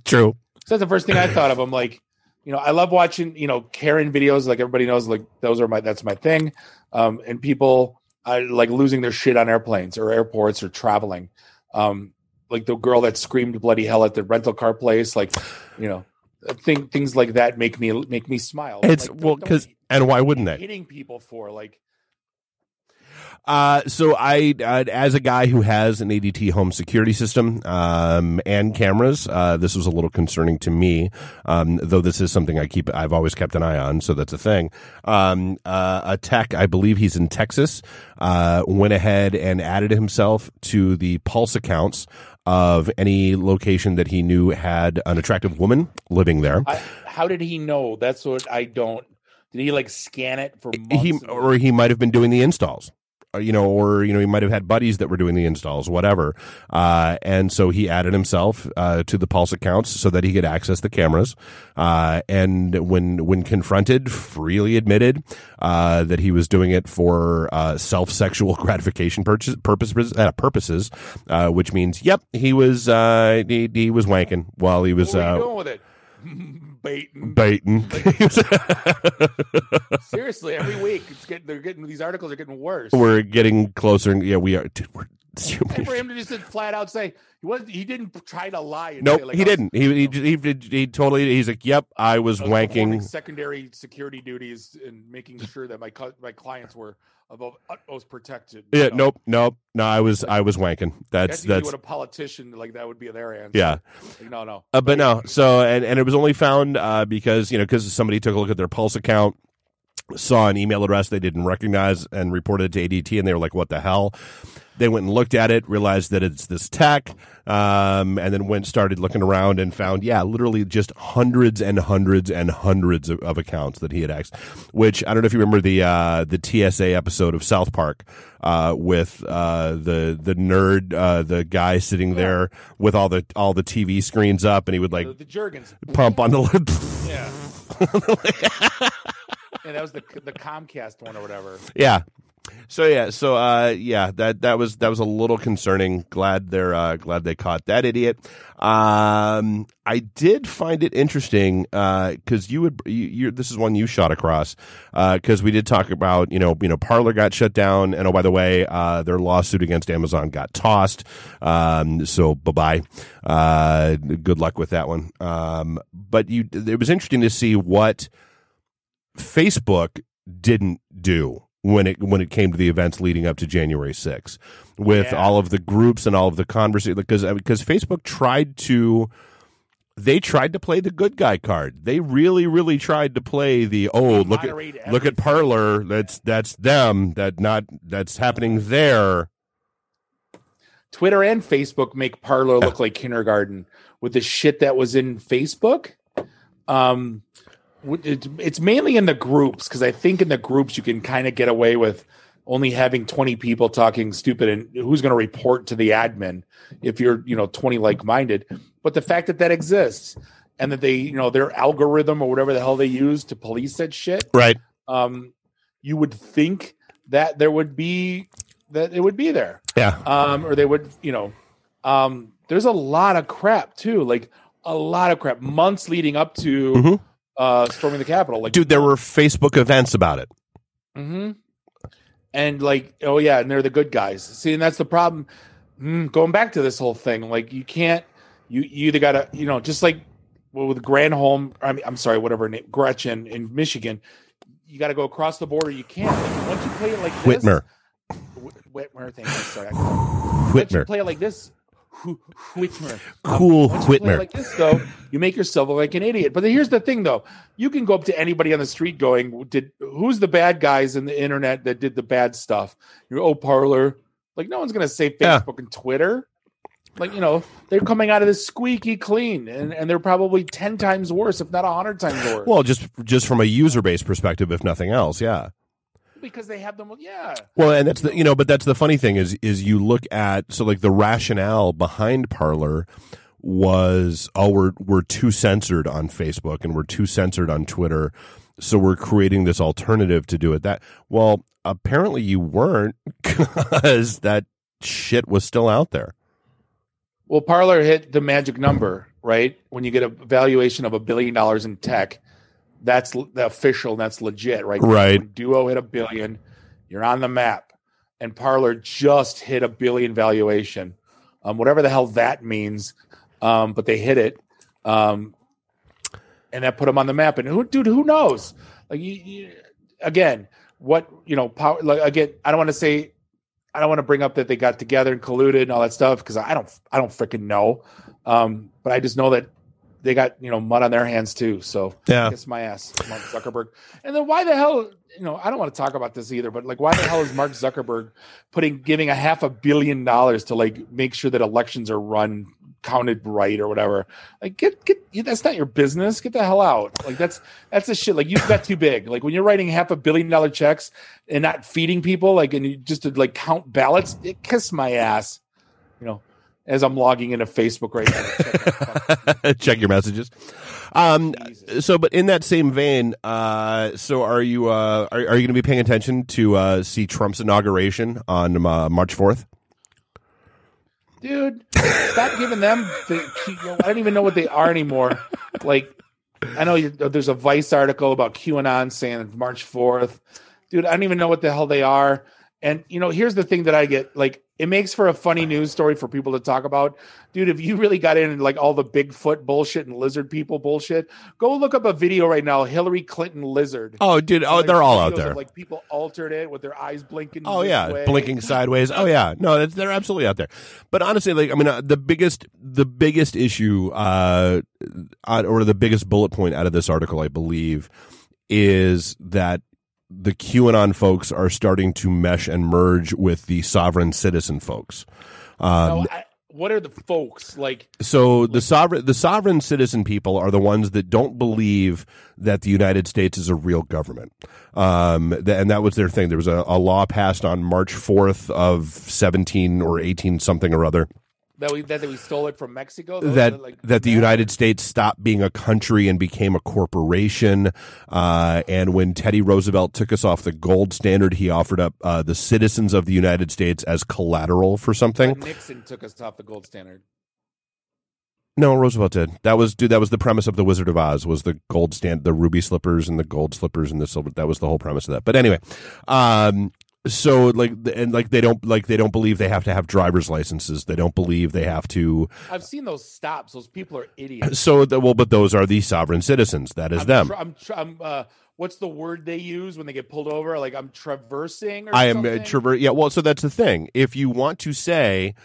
True. so that's the first thing I thought of. I'm like, you know, I love watching, you know, Karen videos. Like everybody knows, like those are my that's my thing. Um, and people uh, like losing their shit on airplanes or airports or traveling. Um, like the girl that screamed bloody hell at the rental car place. Like, you know, thing, things like that make me make me smile. It's Like, well because and why wouldn't they? hitting people for like Uh, so I, uh, as a guy who has an ADT home security system um, and cameras, uh, this was a little concerning to me. Um, though this is something I keep, I've always kept an eye on, so that's a thing. Um, uh, a tech, I believe he's in Texas, uh, went ahead and added himself to the pulse accounts of any location that he knew had an attractive woman living there. I, how did he know? That's what I don't. Did he like scan it for months? he or he might have been doing the installs Uh, you know or you know he might have had buddies that were doing the installs whatever uh, and so he added himself uh, to the pulse accounts so that he could access the cameras uh, and when when confronted freely admitted uh, that he was doing it for uh, self sexual gratification purchase, purposes uh, purposes uh, which means yep he was uh, he, he was wanking while he was what were you uh, doing with it? Baiting. baiting Seriously, every week it's getting they're getting these articles are getting worse. we're getting closer and yeah we are dude, we're and for him to just flat out say he was he didn't try to lie. And Nope, like, he was- didn't. He, he he he he totally. He's like, "Yep, I was I was wanking." secondary security duties and making sure that my my clients were above utmost protected. Yeah, know, nope, nope. No, I was I was wanking. That's That's that's what a politician like that would be their answer. yeah. Like, no, no. Uh, but no, so and and it was only found uh, because you know because somebody took a look at their Pulse account, saw an email address they didn't recognize, and reported it to ADT, and they were like, "What the hell?" They went and looked at it, realized that it's this tech, um, and then went started looking around and found, yeah, literally just hundreds and hundreds and hundreds of, of accounts that he had accessed. Which I don't know if you remember the uh, the TSA episode of South Park uh, with uh, the the nerd, uh, the guy sitting there with all the all the TV screens up, and he would like the, the Jergens. pump on the. Yeah. yeah, that was the the Comcast one or whatever. yeah. So yeah, so uh, yeah, that that was that was a little concerning. Glad they're uh, glad they caught that idiot. Um, I did find it interesting because you would you, you this is one you shot across because we did talk about you know you know Parler got shut down and oh by the way uh, their lawsuit against Amazon got tossed. Um, so bye bye. Uh, good luck with that one. Um, but you it was interesting to see what Facebook didn't do when it when it came to the events leading up to January 6th with Yeah. all of the groups and all of the conversation because because Facebook tried to they tried to play the good guy card. They really really tried to play the oh look at Moderate look at everything. Parler that's that's them that not that's happening there. Twitter and Facebook make Parler look like kindergarten with the shit that was in Facebook. Um, it's mainly in the groups because I think in the groups you can kind of get away with only having 20 people talking stupid and who's going to report to the admin if you're, you know, 20 like minded. But the fact that that exists and that they, you know, their algorithm or whatever the hell they use to police that shit, Right. um, you would think that there would be that it would be there Yeah. um, or they would, you know, um, there's a lot of crap too, like a lot of crap months leading up to Mhm. Uh, storming the Capitol. Like, Dude, there were Facebook events about it. hmm and like, oh yeah, and they're the good guys. See, and that's the problem. Mm, going back to this whole thing, like you can't, you you either gotta, you know, just like with Granholm, I mean, I'm sorry, whatever name, Gretchen in Michigan, you got to go across the border. You can't. Like, once you play it like this, Whitmer. Whitmer, thank you. Sorry, I once you Whitmer. play it like this, Whitmer. Cool Once Whitmer. like this, though, you make yourself look like an idiot. But here's the thing, though: you can go up to anybody on the street, going, "Did who's the bad guys in the internet that did the bad stuff?" You're, "Oh, Parler." Like no one's gonna say Yeah. Facebook and Twitter. Like you know, they're coming out of this squeaky clean, and, and they're probably ten times worse, if not a hundred times worse, Well, just just from a user base perspective, if nothing else, yeah. Because they have them. Yeah, Well, and that's the you know, but that's the funny thing is is you look at so like the rationale behind Parler was oh we're we're too censored on Facebook and we're too censored on Twitter, so we're creating this alternative to do it. That well, apparently you weren't because that shit was still out there. Well, Parler hit the magic number, right? When you get a valuation of a billion dollars in tech, that's the official, that's legit, right? Right. When Duo hit a billion, you're on the map. And Parler just hit a billion valuation, um, whatever the hell that means. Um, but they hit it, um, and that put them on the map. And who, dude, who knows? Like, you, you, again, what you know, power. Like, again, I don't want to say I don't want to bring up that they got together and colluded and all that stuff because I don't I don't freaking know. Um, but I just know that they got you know mud on their hands too. So Yeah. kiss my ass, Mark Zuckerberg. And then why the hell you know I don't want to talk about this either. But like why the hell is Mark Zuckerberg putting giving a half a billion dollars to like make sure that elections are run counted right or whatever like get get that's not your business get the hell out like that's that's the shit like you've got too big like when you're writing half a billion dollar checks and not feeding people like and you just to like count ballots it kiss my ass you know as i'm logging into facebook right now check Check your messages. Um, so, but in that same vein, uh, so are you uh, are, are you going to be paying attention to uh, see Trump's inauguration on uh, March fourth? dude stop giving them the i don't even know what they are anymore like i know you, there's a vice article about qanon saying march 4th dude i don't even know what the hell they are and you know here's the thing that i get like it makes for a funny news story for people to talk about dude if you really got in like all the bigfoot bullshit and lizard people bullshit go look up a video right now hillary clinton lizard Oh, dude! Oh, Like, they're all out there. of, like people altered it with their eyes blinking Oh yeah, way. blinking sideways. Oh yeah, no, they're absolutely out there. But honestly, like I mean, uh, the biggest the biggest issue, uh, or the biggest bullet point out of this article, I believe, is that the QAnon folks are starting to mesh and merge with the sovereign citizen folks. Um, No, I- what are the folks like so the sovereign the sovereign citizen people are the ones that don't believe that the United States is a real government, um, th- and that was their thing. There was a, a law passed on March fourth of seventeen or eighteen something or other that we that we stole it from Mexico. Those that like, that the. United States stopped being a country and became a corporation. Uh, and when Teddy Roosevelt took us off the gold standard, he offered up uh, the citizens of the United States as collateral for something. But Nixon took us off the gold standard. No, Roosevelt did. That was dude. That was the premise of the Wizard of Oz. Was the gold stand, the ruby slippers and the gold slippers and the silver. That was the whole premise of that. But anyway, um, so like and like they don't like they don't believe they have to have driver's licenses. They don't believe they have to. I've seen those stops. Those people are idiots. So the, well, but those are the sovereign citizens. That is I'm them. I'm, I'm uh, what's the word they use when they get pulled over? Like I'm traversing. Or I am uh, something? traver- Yeah, well, so that's the thing. If you want to say,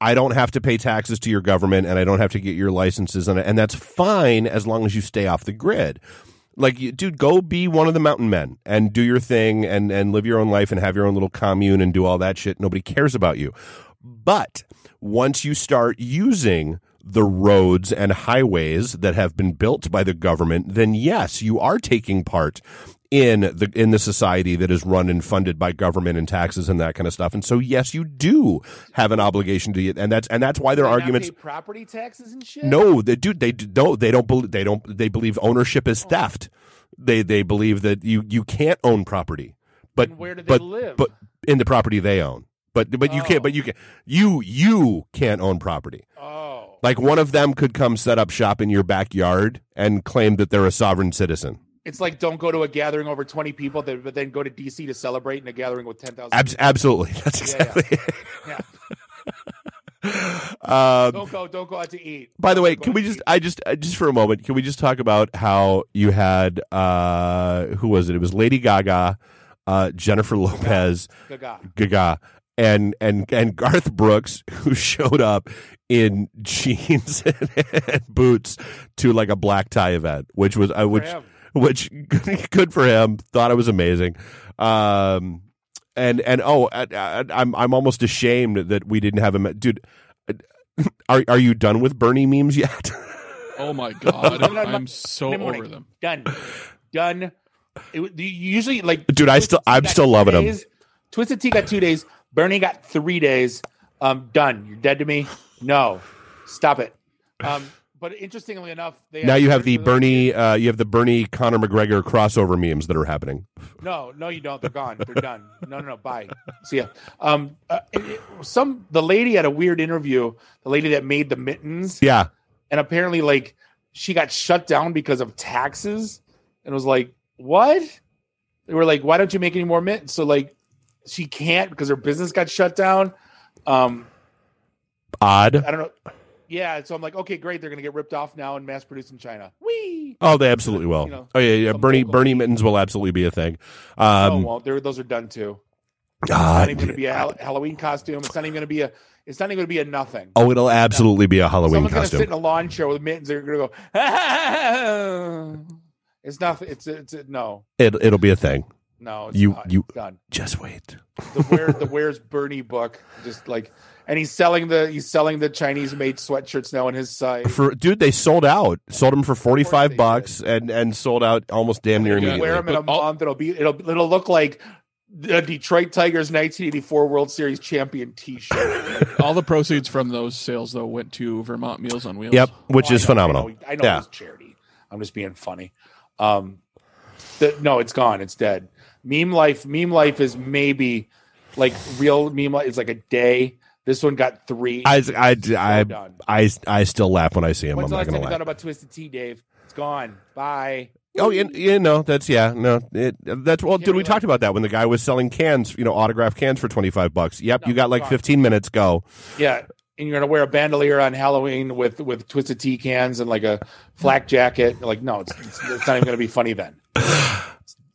I don't have to pay taxes to your government and I don't have to get your licenses, and and that's fine as long as you stay off the grid. Like, dude, go be one of the mountain men and do your thing and and live your own life and have your own little commune and do all that shit. Nobody cares about you. But once you start using the roads and highways that have been built by the government, then yes, you are taking part in the in the society that is run and funded by government and taxes and that kind of stuff. And so yes, you do have an obligation to and that's and that's why their They arguments pay property taxes and shit. no, they do. They don't. They don't. believe They don't. They believe ownership is oh. theft. They they believe that you you can't own property, but And where do they but live? but in the property they own. But but you Oh. can't. But you oh. can. You you can't own property. oh, Like one of them could come set up shop in your backyard and claim that they're a sovereign citizen. It's like don't go to a gathering over 20 people, that, but then go to DC to celebrate in a gathering with 10,000. Abs- absolutely. That's Yeah, yeah. exactly. Yeah. Um, Don't go. Don't go out to eat. By the way, can we just eat. I just just for a moment, can we just talk about how you had uh who was it? It was Lady Gaga, uh Jennifer Lopez, Gaga. Gaga and and and Garth Brooks who showed up in jeans and boots to like a black tie event, which was uh, which him. Which good for him. Thought it was amazing. Um and and oh, I, I, I'm I'm almost ashamed that we didn't have him, dude. Are are you done with Bernie memes yet? Oh my god, I'm so over them. Done. Done. It, usually like Dude, I still I'm still loving loving 'em. days. Twisted Tea got two days. Bernie got three days. Um, done. You're dead to me. No, stop it. Um, but interestingly enough, they now you have the Bernie, uh, you have the Bernie Conor McGregor crossover memes that are happening. No, no, you don't. They're gone. They're done. No, no, no. Bye. See ya. Um, uh, it- some the lady had a weird interview. The lady that made the mittens, Yeah, and apparently, like, she got shut down because of taxes, and was like, "What?" They were like, "Why don't you make any more mittens?" So like, she can't because her business got shut down. Um, odd. I don't know. Yeah, so I'm like, okay, great. They're gonna get ripped off now and mass produced in China. Whee! Oh, they absolutely will. You know, oh yeah, yeah. Bernie local- Bernie mittens will absolutely be a thing. it Um, won't. They're, those are done too. It's not even going to be a Hall- Halloween costume. It's not even going to be a. It's not even going to be a nothing. oh, it'll absolutely be a Halloween Someone's going to sit in a lawn chair with mittens. They're going to go. it's nothing. It's it's it, no It, it'll be a thing. No. It's You- not. you- It's done. Just wait. The where the where's Bernie book just like, and he's selling the he's selling the Chinese made sweatshirts now on his site. For dude, they sold out. Sold them for forty they five bucks, and and sold out almost damn near You immediately. wear them in a But month. It'll be it'll it'll look like the Detroit Tigers 1984 World Series champion T-shirt. All the proceeds from those sales though went to Vermont Meals on Wheels. Yep, which Oh, I is know, phenomenal. I know, I know yeah, it's charity. I'm just being funny. Um, the, no, it's gone. It's dead. Meme life. Meme life is maybe like real meme life. It's like a day. This one got three. I I I. I I still laugh when I see him. When's I'm the not gonna thought about Twisted Tea, Dave? It's gone. Bye. Oh, you, you know that's yeah, no, it, that's well, Can't dude. We talked about that when the guy was selling cans, you know, autographed cans for twenty five bucks. Yep, No, you got like fine. fifteen minutes. Go. Yeah, and you're gonna wear a bandolier on Halloween with with Twisted Tea cans and like a flak jacket. Like, no, it's it's, it's not even gonna be funny then.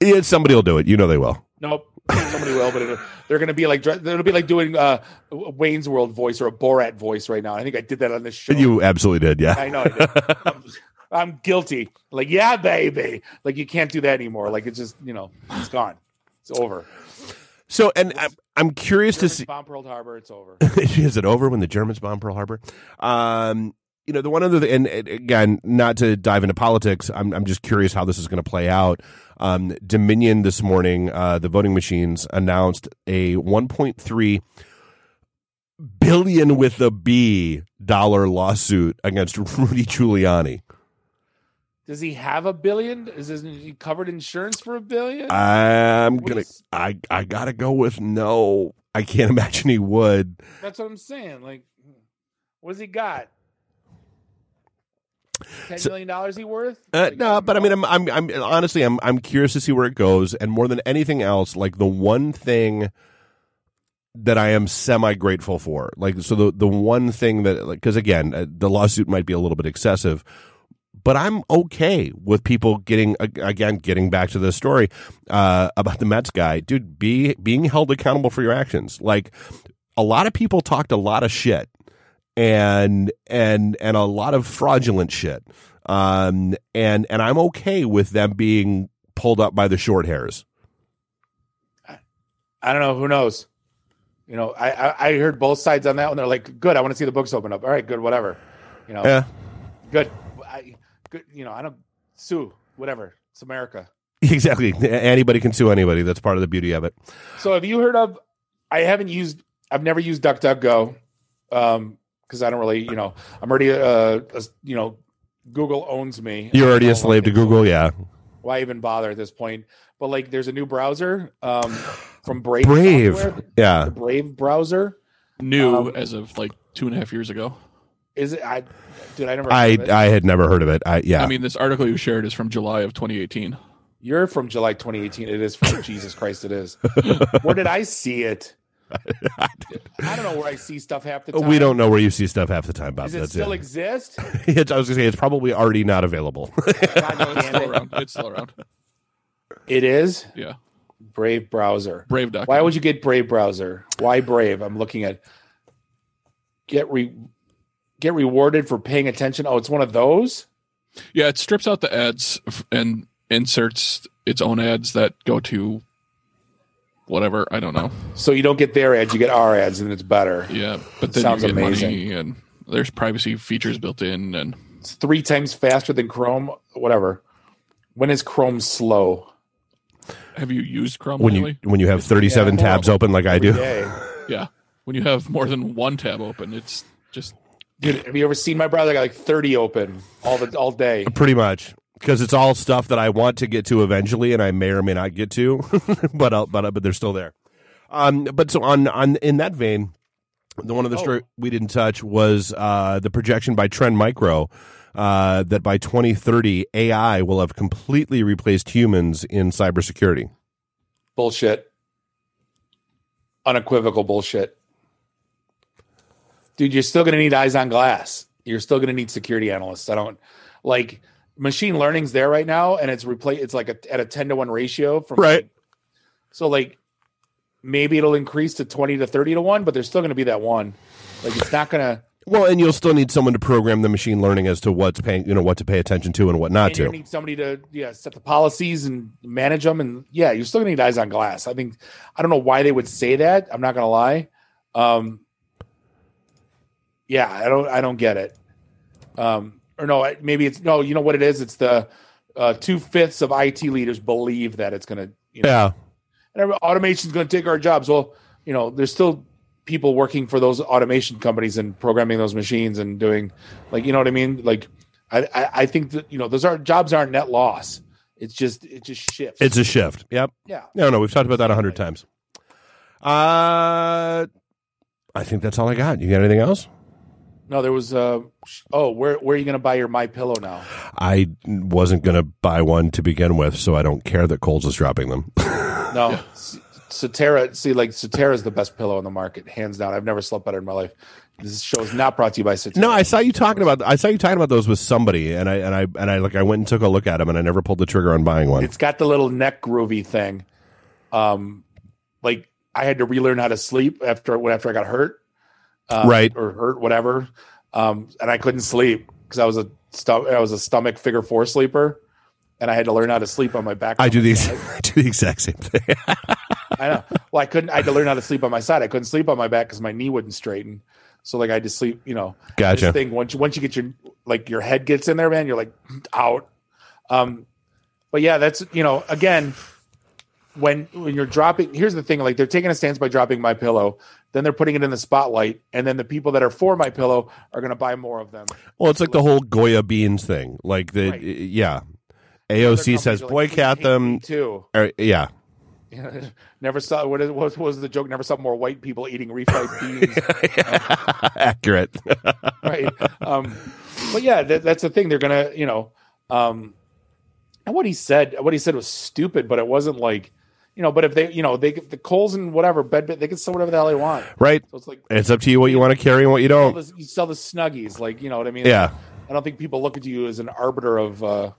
Yeah, somebody will do it. You know they will. Nope. Somebody will, but it'll, they're going to be like it'll be like doing uh, a Wayne's World voice or a Borat voice right now. I think I did that on this show. You absolutely did. Yeah. I know. I did. I'm, I'm guilty. Like, yeah, baby. Like, you can't do that anymore. Like, it's just you know, it's gone. It's over. So, and I'm, I'm curious to see. bomb Pearl Harbor. It's over. is it over when the Germans bomb Pearl Harbor? Um, you know, the one other, and, and again, not to dive into politics, I'm, I'm just curious how this is going to play out. Um, Dominion this morning, uh, the voting machines announced a 1.3 billion with a B dollar lawsuit against Rudy Giuliani. Does he have a billion? Is his, he covered insurance for a billion? I'm What gonna, is- I, I gotta go with no. I can't imagine he would. That's what I'm saying. Like, what's he got? Ten million dollars he worth? Uh, Like, no, but I mean. I'm, I'm, I'm honestly, I'm, I'm curious to see where it goes, and more than anything else, like the one thing that I am semi grateful for, like, so the, the one thing that, like, because again, uh, the lawsuit might be a little bit excessive, but I'm okay with people getting, again, getting back to the story uh, about the Mets guy, dude, be being held accountable for your actions. Like, a lot of people talked a lot of shit and and and a lot of fraudulent shit. Um and and I'm okay with them being pulled up by the short hairs. I don't know. Who knows? You know, I, I I heard both sides on that one. They're like, good. I want to see the books open up. All right, good. Whatever. You know, Yeah. good. I, good. You know, I don't sue. Whatever. It's America. Exactly. Anybody can sue anybody. That's part of the beauty of it. So have you heard of? I haven't used. I've never used DuckDuckGo, um, because I don't really. You know, I'm already. Uh, a, you know, Google owns me. You're already a slave to. Google, yeah. Why even bother at this point? But like, there's a new browser um, from Brave. Brave. Software, Yeah. the Brave browser. New Um, as of like two and a half years ago. Is it? I dude, I never. I of it. I had never heard of it. I yeah. I mean, this article you shared is from July of 2018. You're from July 2018. It is from Jesus Christ. It is. Where did I see it? I don't know where I see stuff half the time. we don't know where you see stuff half the time, Bob. Does it That's still it. exist? It's- I was gonna say it's probably already not available. God No, it's damn still it. around. It's still around. It is Yeah. Brave browser. Brave document. Why would you get Brave browser? Why Brave? I'm looking at get re get rewarded for paying attention. Oh, it's one of those. Yeah, it strips out the ads and inserts its own ads that go to whatever. I don't know. So you don't get their ads, you get our ads, and it's better. Yeah, but then Sounds you get amazing. money and there's privacy features built in and It's three times faster than Chrome. Whatever. When is Chrome slow? have you used Chrome when you when you have 37 Yeah, tabs open like I do. Yay. Yeah. When you have more than one tab open, it's just Dude, have you ever seen my browser? I got like 30 open all the all day. Pretty much. Because it's all stuff that I want to get to eventually, and I may or may not get to, but I'll, but but they're still there. Um, but so on on in that vein, the one of the Oh. story we didn't touch was uh, the projection by Trend Micro uh, that by 2030 AI will have completely replaced humans in cybersecurity. Bullshit. Unequivocal bullshit. Dude, you're still going to need eyes on glass. You're still going to need security analysts. I don't like machine learning's there right now and it's replace it's like a, at a 10 to 1 ratio from Right. so like maybe it'll increase to 20 to 30 to 1, but there's still going to be that one. Like it's not going to Well, and you'll still need someone to program the machine learning as to what's paying, you know, what to pay attention to and what not and you to. need somebody to yeah set the policies and manage them and yeah you're still gonna need eyes on glass i think i don't know why they would say that i'm not gonna lie um yeah i don't i don't get it um or no maybe it's no you know what it is it's the uh two-fifths of it leaders believe that it's gonna you know Yeah. and automation's gonna take our jobs well you know there's still people working for those automation companies and programming those machines and doing like you know what i mean like I, I, I think that you know those are jobs aren't net loss. It's just it just shifts. It's a shift. Yep. yeah. No, no, we've talked about that a hundred times. Uh, I think that's all I got. You got anything else? No, there was a. oh where where are you gonna buy your MyPillow now? I wasn't going to buy one to begin with, so I don't care that Kohl's is dropping them. No, S- Satera. See, like Satera is the best pillow on the market, hands down. I've never slept better in my life. This show is not brought to you by Satera. no, I saw you talking about. I saw you talking about those with somebody, and I and I and I like I went and took a look at them, and I never pulled the trigger on buying one. It's got the little neck groovy thing. Um, like I had to relearn how to sleep after when after I got hurt. Um, Right. or hurt whatever. Um and i couldn't sleep because i was a stu- i was a stomach figure four sleeper and i had to learn how to sleep on my back I do the I do the exact same thing. i know. Well i couldn't i had to learn how to sleep on my side. I couldn't sleep on my back because my knee wouldn't straighten. So like i had to sleep you know Gotcha. this thing once you once you get your like your head gets in there man you're like out. Um but yeah that's you know again when when you're dropping here's the thing like they're taking a stance by dropping MyPillow then they're putting it in the spotlight and then the people that are for MyPillow are going to buy more of them Well, it's like the whole Goya beans thing. Like the Right. yeah, AOC says like, boycott them. too Or, yeah, never saw what, is, what was the joke never saw more white people eating refried beans accurate. right um but yeah that, that's the thing they're gonna you know um and what he said what he said was stupid but it wasn't like you know but if they you know they the Kohl's and whatever bed they can sell whatever the hell they want right. so it's like It's up to you what you want to carry and what you don't. the, you sell the snuggies like you know what i mean Yeah. i don't think people look at you as an arbiter of uh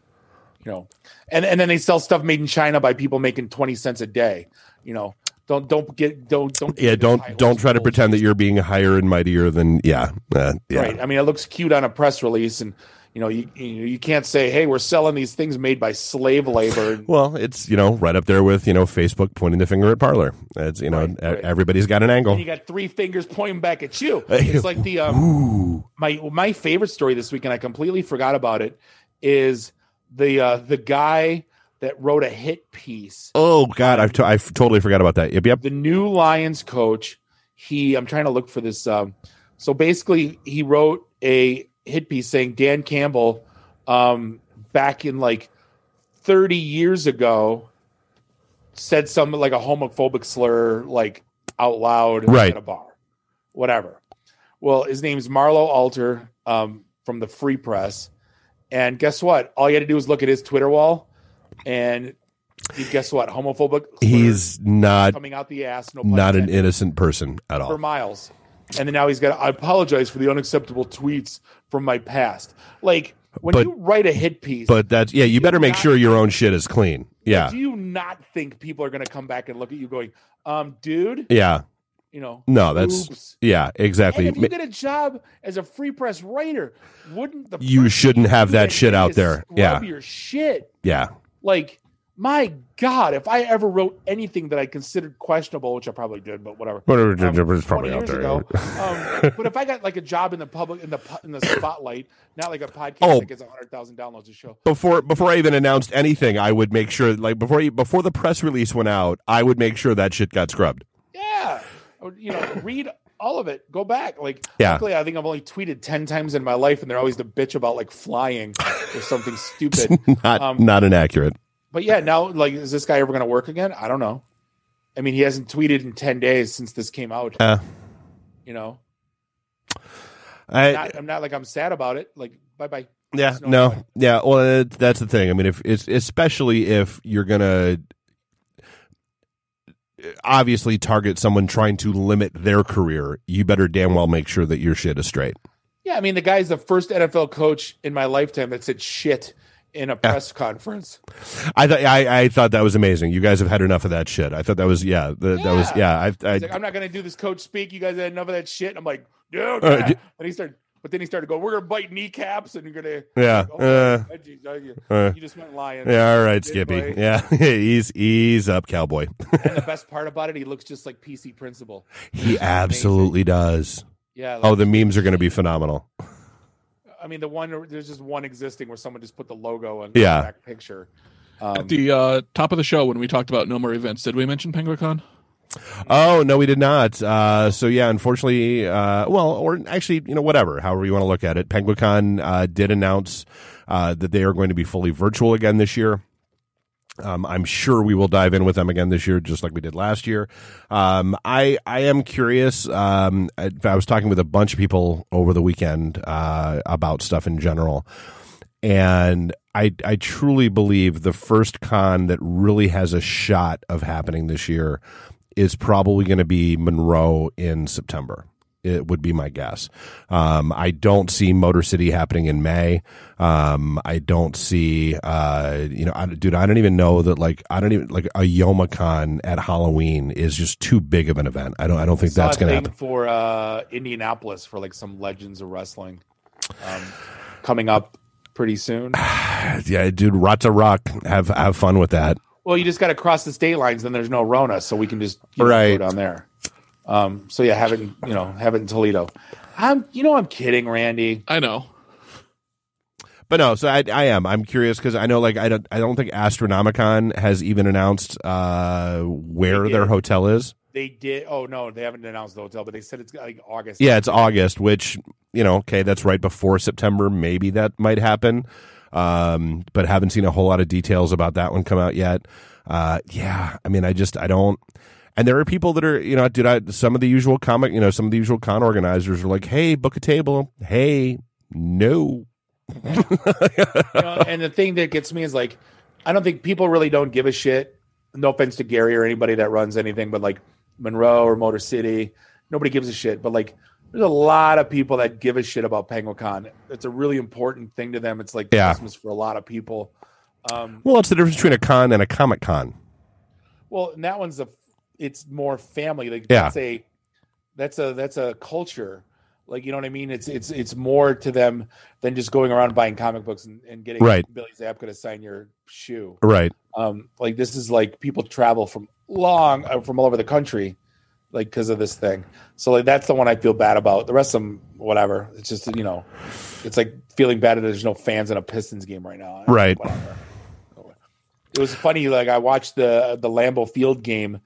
you know and and then they sell stuff made in china by people making 20 cents a day you know don't don't get don't don't get Yeah, don't don't try to pretend that you're being higher and mightier than yeah, uh, yeah. Right. I mean, it looks cute on a press release, and you know, you you, can't say, "Hey, we're selling these things made by slave labor." Well, it's you know right up there with you know Facebook pointing the finger at Parler. It's you know Right, right. everybody's got an angle. and you got three fingers pointing back at you. It's like the um, my my favorite story this week, and I completely forgot about it. Is the uh, the guy that wrote a hit piece, Oh God, I've t- I totally forgot about that. Yep, yep. the new Lions coach? He, I'm trying to look for this. Um, so basically, he wrote a hit piece saying Dan Campbell, um, back in like 30 years ago, said something like a homophobic slur, like out loud Right. at a bar, whatever. Well, his name's Marlowe Alter um, from the Free Press, and guess what? All you had to do was look at his Twitter wall, and you guess what? Homophobic. He's not coming out the ass. No not an innocent person at all. for miles. And then now he's got. I apologize for the unacceptable tweets from my past. Like when But- you write a hit piece, But that's yeah. You better make not- sure your own shit is clean. Yeah, do you not think people are going to come back and look at you going, um, dude, yeah. you know? No, that's oops. yeah, exactly. And if you get a job as a free press writer, wouldn't the You shouldn't have that shit out there. Yeah. your shit. yeah, Like, my God, if I ever wrote anything that I considered questionable, which I probably did, but whatever. Whatever, um, it's probably out there. ago. Um, but if I got like a job in the public, in the in the spotlight, not like a podcast Oh. that gets hundred thousand downloads a show. before before I even announced anything, I would make sure like before you, before the press release went out, I would make sure that shit got scrubbed. Yeah, you know, read all of it. Go back. Like, Yeah. luckily, I think I've only tweeted ten times in my life, and they're always the bitch about like flying or something stupid. not Um, not inaccurate. But yeah, now like, is this guy ever going to work again? I don't know. I mean, he hasn't tweeted in ten days since this came out. Uh, You know, I, not, I'm not like I'm sad about it. Like, bye bye. Yeah, There's no no, yeah. Well, it, that's the thing. I mean, if it's especially if you're gonna obviously target someone trying to limit their career, you better damn well make sure that your shit is straight. Yeah, I mean, the guy's the first NFL coach in my lifetime that said shit in a press conference. I thought I, I thought that was amazing. You guys have had enough of that shit. I thought that was yeah, the, that was yeah. I, I like, I'm not going to do this coach speak. You guys had enough of that shit. I'm like, dude. Uh, yeah. and he started, but then he started going, we're going to bite kneecaps and you're going to. yeah, Oh, uh, geez, oh, you, uh, you just went lying. yeah. All right, Skippy. boy. Yeah, ease ease up, cowboy. And the best part about it, he looks just like PC Principal. he absolutely does. Yeah. Like, Oh, the memes are going to be phenomenal. I mean, the one, there's just one existing where someone just put the logo on Yeah. the back picture. Um, At the uh, top of the show, when we talked about no more events, did we mention PenguinCon? Oh no, we did not. Uh, so yeah, unfortunately, uh, well, or actually, you know, whatever, however you want to look at it, PenguinCon uh, did announce uh, that they are going to be fully virtual again this year. Um, I'm sure we will dive in with them again this year, just like we did last year. Um, I I am curious. Um, I, I was talking with a bunch of people over the weekend uh, about stuff in general, and I I truly believe the first con that really has a shot of happening this year is probably going to be Monroe in September. It would be my guess. Um, I don't see Motor City happening in May. Um, I don't see, uh, you know, I, dude, I don't even know that like I don't even like a Youmacon at Halloween is just too big of an event. I don't. I don't think that's going to happen. for uh, Indianapolis for like some legends of wrestling um, coming up pretty soon. Yeah, dude, Rata Rock, have have fun with that. Well, you just got to cross the state lines, then there's no Rona, so we can just Right. go down there. Um, so yeah, have it, in- you know, have it in Toledo. I'm, you know, I'm kidding, Randy. I know. But no, so I, I am. I'm curious because I know, like, I don't, I don't think Astronomicon has even announced uh, where their hotel is. They did. Oh no, they haven't announced the hotel, but they said it's like August. Yeah, it's August, which you know, okay, that's right before September. Maybe that might happen, um, but haven't seen a whole lot of details about that one come out yet. Uh, yeah, I mean, I just I don't. And there are people that are, you know, dude, I, some of the usual comic, you know, some of the usual con organizers are like, "Hey, book a table." Hey, no. You know, and the thing that gets me is like, I don't think people really don't give a shit. No offense to Gary or anybody that runs anything, but like Monroe or Motor City, nobody gives a shit. But like, there's a lot of people that give a shit about PenguinCon. It's a really important thing to them. It's like Yeah. Christmas for a lot of people. Um, Well, it's the difference between a con and a comic con. well, and that one's a, it's more family. Like Yeah. that's a, that's a that's a culture. Like you know what I mean? It's it's it's more to them than just going around buying comic books and, and getting Right. Billy Zabka to sign your shoe. Right. um like this is like people travel from long uh, from all over the country like because of this thing so like that's the one i feel bad about the rest of them whatever it's just you know it's like feeling bad that there's no fans in a pistons game right now Right. Whatever. it was funny like i watched the the lambeau field game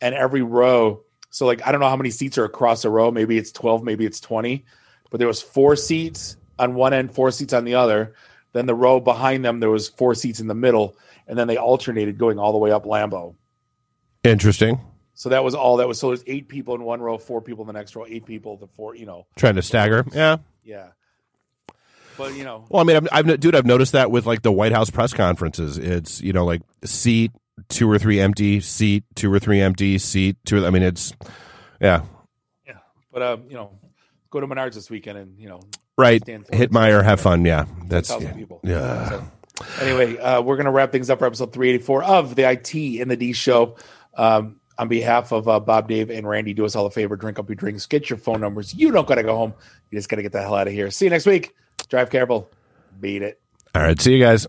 and every row so like i don't know how many seats are across a row maybe it's 12 maybe it's 20 but there was four seats on one end four seats on the other then the row behind them there was four seats in the middle and then they alternated going all the way up Lambeau. Interesting. so that was all that was so there's eight people in one row four people in the next row eight people the four you know Trying to stagger. Yeah. yeah but you know Well, I mean, I've, I've dude, I've noticed that with like the White House press conferences. It's you know like seat two or three empty, seat two or three empty, seat two. I mean, it's yeah, yeah but um you know go to menards this weekend and you know right. Hit it. Meijer, have fun. Yeah, that's yeah. people yeah. So, anyway uh we're gonna wrap things up for episode 384 of the it in the d show um on behalf of uh, Bob, Dave, and Randy, do us all a favor. Drink up your drinks. Get your phone numbers. You don't got to go home. You just got to get the hell out of here. See you next week. Drive careful. Beat it. All right, see you guys.